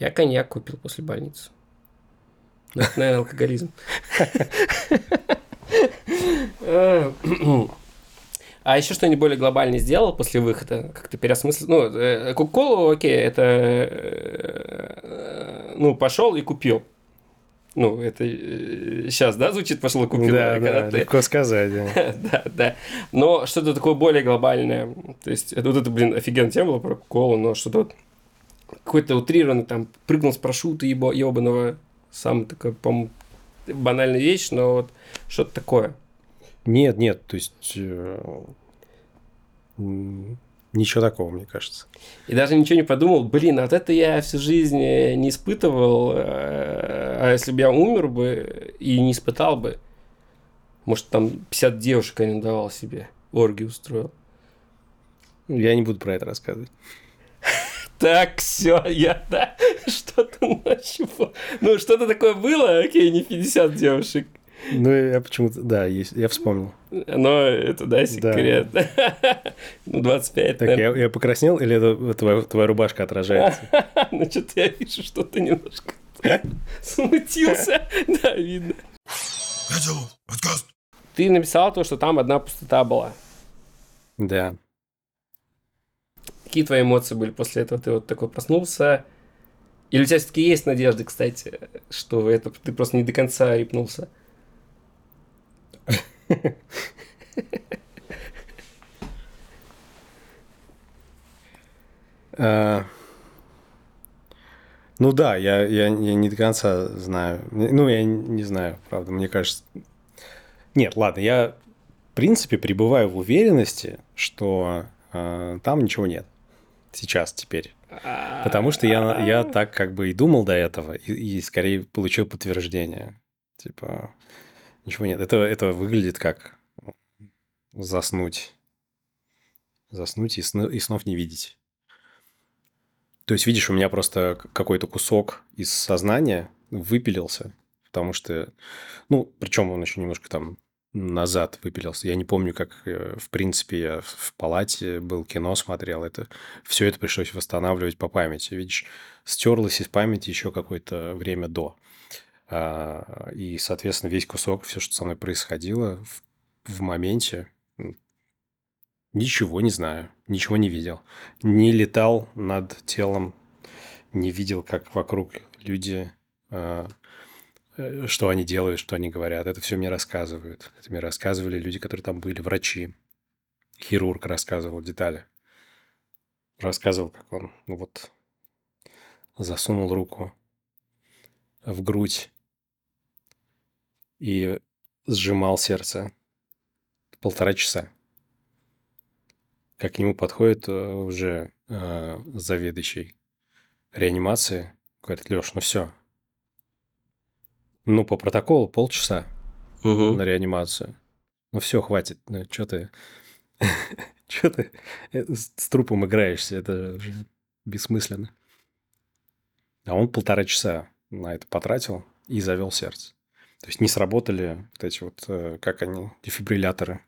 Я коньяк купил после больницы. Ну, это, наверное, алкоголизм. А еще что-нибудь более глобальное сделал после выхода? Как-то переосмыслил? Ну, э, Кока-Колу, окей, это... э, Ну, пошел и купил. Ну, это сейчас, да, звучит «пошел и купил»? да, да, ты- легко сказать. да. да, да. Но что-то такое более глобальное. То есть, это вот это, блин, офигенная тема была про колу, но что-то вот какой-то утрированный там прыгнул с парашюта ебаного. Сам такой, по банальная вещь, но вот что-то такое. Нет, нет, то есть э, ничего такого, мне кажется. И даже ничего не подумал, блин, вот это я всю жизнь э, не испытывал, э, а если бы я умер бы и не испытал бы, может, там 50 девушек я не давал себе, оргию устроил. Я не буду про это рассказывать. Так, все, я, да, что-то нащупал. Ну, что-то такое было, окей, не 50 девушек. Ну, я почему-то, да, есть, я вспомнил. Но это, да, секрет. Ну, 25, Так, я, я покраснел, или это твоя, твоя рубашка отражается? Ну, что-то я вижу, что ты немножко смутился. Да, видно. Ты написал то, что там одна пустота была. Да. Какие твои эмоции были после этого? Ты вот такой проснулся? Или у тебя все-таки есть надежды, кстати, что это ты просто не до конца рипнулся? А, Ну да, я, я, я не до конца знаю. Ну, я не знаю, правда, мне кажется... Нет, ладно, я в принципе пребываю в уверенности, что э, там ничего нет. Сейчас, теперь. Потому что я, я так как бы и думал до этого, и, и скорее получил подтверждение. Типа, ничего нет. Это, это выглядит как заснуть. Заснуть и, сны- и снов не видеть. То есть, видишь, у меня просто какой-то кусок из сознания выпилился, потому что, ну, причем он еще немножко там назад выпилился. Я не помню, как, э, в принципе, я в палате был, кино смотрел. Это все это пришлось восстанавливать по памяти. Видишь, стерлось из памяти еще какое-то время до. А, И, соответственно, весь кусок, все, что со мной происходило в, в моменте, ничего не знаю, ничего не видел. Не летал над телом, не видел, как вокруг люди, а, э, что они делают, что они говорят. Это все мне рассказывают. Это мне рассказывали люди, которые там были, врачи. Хирург рассказывал детали. Рассказывал, как он ну вот засунул руку в грудь и сжимал сердце полтора часа. Как к нему подходит э, уже э, заведующий реанимации, говорит, Леш, ну все. Ну, по протоколу полчаса на реанимацию. Ну все, хватит. Ну, что ты... Что ты э, с трупом играешься? Это бессмысленно. А он полтора часа на это потратил и завел сердце. То есть не сработали вот эти вот, э, как они, дефибрилляторы.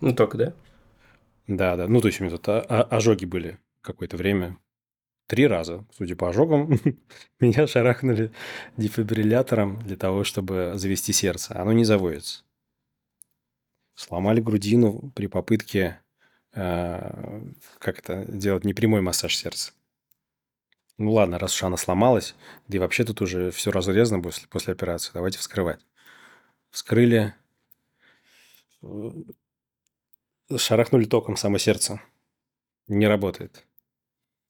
Ну, только, да? Да, да. Ну, то есть у меня тут ожоги были какое-то время. Три раза, судя по ожогам, меня шарахнули дефибриллятором для того, чтобы завести сердце. Оно не заводится. Сломали грудину при попытке э, как это делать непрямой массаж сердца. Ну ладно, раз уж она сломалась, да и вообще тут уже все разрезано после, после операции, давайте вскрывать. Вскрыли, э, шарахнули током само сердце. Не работает.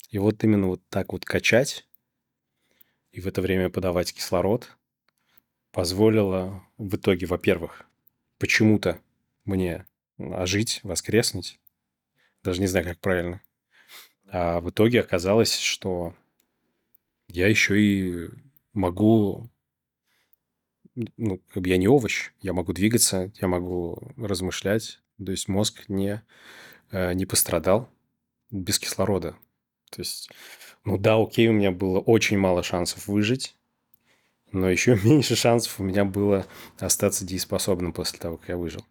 И вот именно вот так вот качать и в это время подавать кислород позволило в итоге, во-первых, почему-то мне ожить, воскреснуть. Даже не знаю, как правильно. А в итоге оказалось, что я еще и могу... Ну, как бы я не овощ, я могу двигаться, я могу размышлять. То есть мозг не, э, не пострадал без кислорода. То есть, ну да, окей, у меня было очень мало шансов выжить, но еще меньше шансов у меня было остаться дееспособным после того, как я выжил.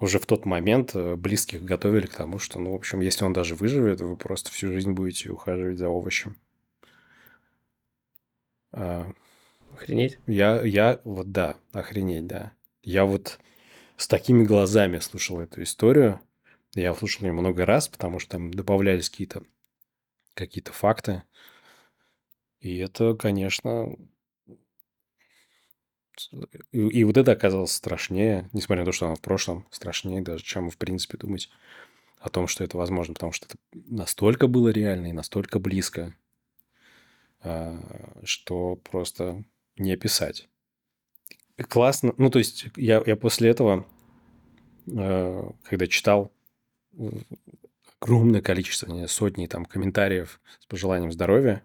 Уже в тот момент э, близких готовили к тому, что, ну, в общем, если он даже выживет, вы просто всю жизнь будете ухаживать за овощем. А, охренеть? Я, я, вот да, охренеть, да. Я вот с такими глазами слушал эту историю. Я слушал ее много раз, потому что там добавлялись какие-то какие-то факты. И это, конечно... И, и вот это оказалось страшнее, несмотря на то, что оно в прошлом, страшнее даже, чем, в принципе, думать о том, что это возможно, потому что это настолько было реально и настолько близко. А, что просто не описать. Классно. Ну, то есть, я, я после этого, а, когда читал огромное количество, сотни там комментариев с пожеланием здоровья,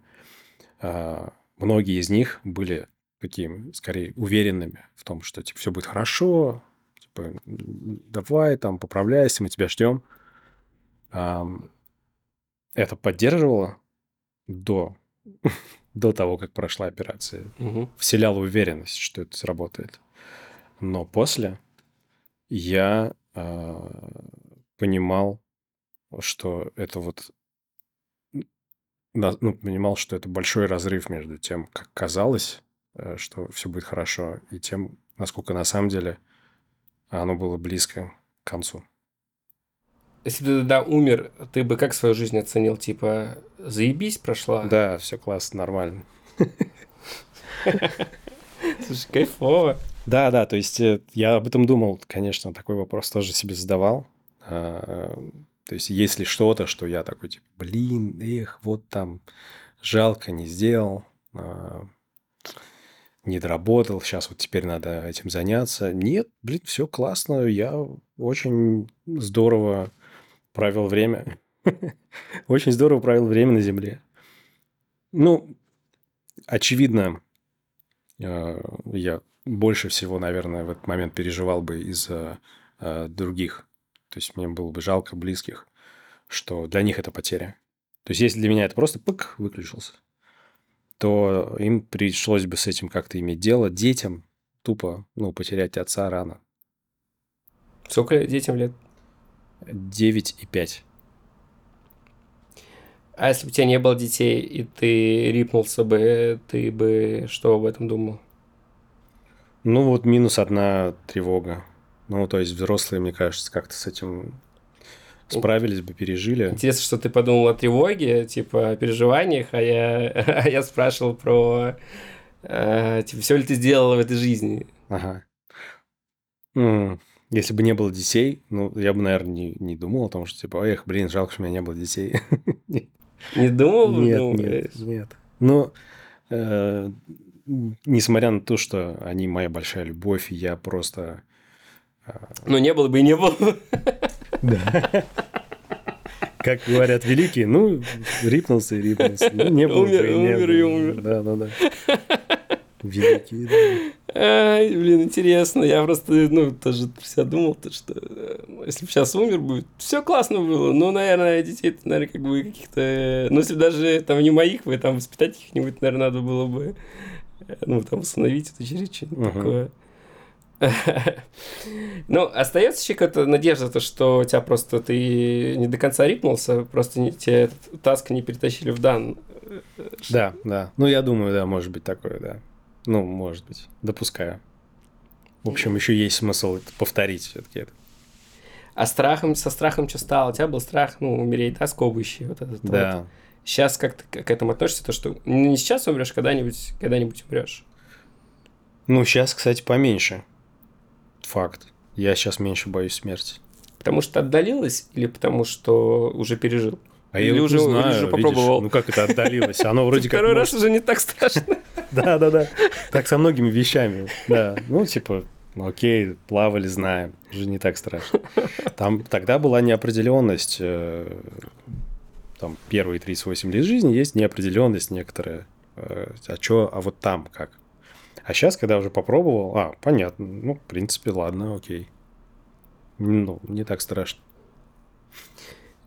а, многие из них были такими, скорее, уверенными в том, что, типа, все будет хорошо, типа, давай, там, поправляйся, мы тебя ждем. Это поддерживало до до того, как прошла операция, угу. вселяла уверенность, что это сработает. Но после я э, понимал, что это вот ну, понимал, что это большой разрыв между тем, как казалось, э, что все будет хорошо, и тем, насколько на самом деле оно было близко к концу. Если бы ты тогда умер, ты бы как свою жизнь оценил? Типа, заебись прошла? Да, все классно, нормально. Слушай, кайфово. Да, да, то есть э, я об этом думал, конечно, такой вопрос тоже себе задавал. А, то есть если что-то, что я такой, типа, блин, эх, вот там жалко, не сделал, а, не доработал, сейчас вот теперь надо этим заняться. Нет, блин, все классно, я очень здорово провел время. Очень здорово провел время на Земле. Ну, очевидно, э, я больше всего, наверное, в этот момент переживал бы из-за э, других. То есть мне было бы жалко близких, что для них это потеря. То есть если для меня это просто пык, выключился, то им пришлось бы с этим как-то иметь дело. Детям тупо, ну, потерять отца рано. Сколько детям лет? 9 и 5. А если бы у тебя не было детей, и ты рипнулся бы, ты бы что об этом думал? Ну, вот минус одна тревога. Ну, то есть взрослые, мне кажется, как-то с этим справились бы, пережили. Интересно, что ты подумал о тревоге, типа о переживаниях, а я, а я спрашивал про, э, типа, все ли ты сделал в этой жизни. Ага. Если бы не было детей, ну, я бы, наверное, не, не думал о том, что, типа, эх, блин, жалко, что у меня не было детей. Не думал? Нет, нет, нет. Но, э, несмотря на то, что они моя большая любовь, я просто... Э, ну, не было бы и не было. Да. Как говорят великие, ну, рипнулся и рипнулся. Ну, не было умер, бы и не умер, было. и умер. Да, да, да. Великие, да. Ай, блин, интересно. Я просто, ну, тоже себя думал, то, что э, если бы сейчас умер бы, все классно было. Но, наверное, детей, наверное, как бы каких-то... Ну, если даже там не моих, вы там воспитать их-нибудь, наверное, надо было бы Ну, там, установить эту через что-нибудь Мгм. такое. Ну, остается еще какая-то надежда, то, что у тебя просто ты не до конца рипнулся, просто не, тебе этот таск не перетащили в дан. Да, да. Ну, я думаю, да, может быть такое, да. Ну, может быть. Допускаю. В общем, еще есть смысл это повторить все-таки это. А страхом, со страхом что стало? У тебя был страх, ну, умереть, да, скобыщий вот этот вот. Да. Сейчас как ты к этому относишься, то, что не сейчас умрешь, а когда-нибудь, когда-нибудь умрешь. Ну, сейчас, кстати, поменьше. Факт. Я сейчас меньше боюсь смерти. Потому что отдалилось или потому что уже пережил? А Или я уже- не или знаю, уже видишь, попробовал? ну как это отдалилось? Оно вроде как... Второй раз уже не так страшно. Да, да, да. Так со многими вещами. Да. Ну, типа, ну, окей, плавали, знаем. Уже не так страшно. Там тогда была неопределенность. э, Там первые 38 лет жизни есть неопределенность некоторая. Э, А что, а вот там как? А сейчас, когда уже попробовал, а, понятно, ну, в принципе, ладно, окей. Ну, не так страшно.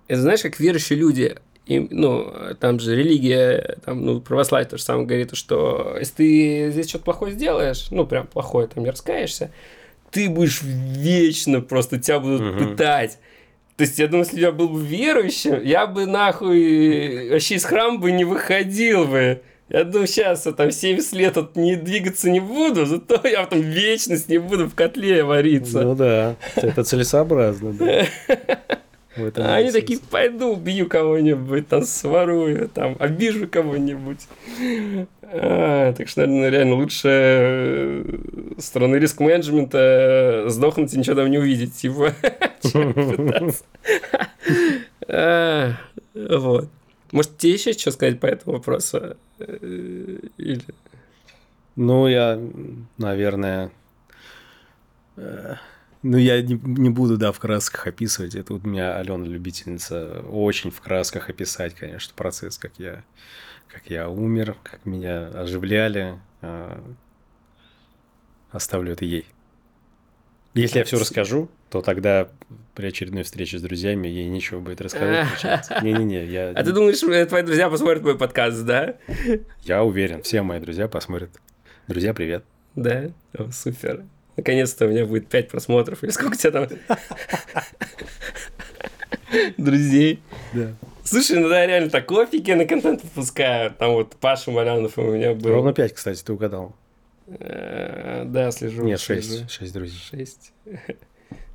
Это знаешь, как верующие люди, им, ну, там же религия, там, ну, православие то же самое говорит, что если ты здесь что-то плохое сделаешь, ну, прям плохое, там, раскаешься, ты будешь вечно просто, тебя будут Мгм. пытать. То есть, я думаю, если я был бы верующим, я бы нахуй вообще из храма бы не выходил бы. Я думаю, сейчас я там 70 лет вот не двигаться не буду, зато я потом вечность не буду в котле вариться. Ну да, это целесообразно, да. А они такие, пойду убью кого-нибудь, там сворую, там обижу кого-нибудь. А, так что, наверное, реально лучше э, стороны риск-менеджмента сдохнуть и ничего там не увидеть, типа. А, Вот. Может, тебе еще что сказать по этому вопросу? Э, Или... Ну, я, наверное... Ну, я не, не буду, да, в красках описывать. Это вот у меня Алена любительница очень в красках описать, конечно, процесс, как я, как я умер, как меня оживляли. А, Оставлю это ей. Если я все расскажу, то тогда при очередной встрече с друзьями ей нечего будет рассказать. Не-не-не, я, А ты думаешь, э, твои друзья посмотрят мой подкаст, да? я уверен, все мои друзья посмотрят. Друзья, привет. Да? Супер. Наконец-то у меня будет 5 просмотров. Или сколько у тебя там? Друзей. Да. Слушай, ну да, реально такой офигенный контент выпускаю. Там вот Паша Малянов у меня был. Ровно 5, кстати, ты угадал. Э, Да, слежу. Нет, слежу. 6. 6 друзей. Шесть.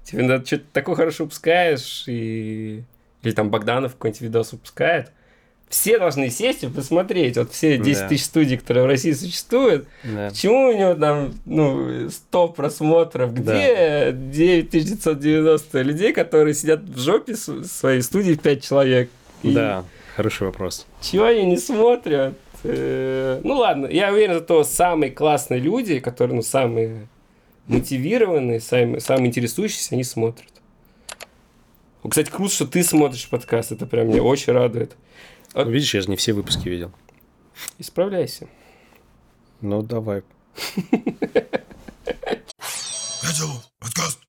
Тебе надо что-то такое хорошо выпускаешь, и... или там Богданов какой-нибудь видос выпускает. Все должны сесть и посмотреть. Вот все 10 Да. тысяч студий, которые в России существуют, Да. Почему у него там, ну, 100 просмотров? Где 9990 людей, которые сидят в жопе своей студии 5 человек? И Да, хороший вопрос. Чего они не смотрят? Э, Ну ладно, я уверен, что самые классные люди, которые, ну, самые мотивированные, самые, самые интересующиеся, они смотрят. Кстати, круто, что ты смотришь подкаст, это прям меня очень радует. А- Ну, Видишь, я же не все выпуски видел. Исправляйся. Ну, давай. Подкаст.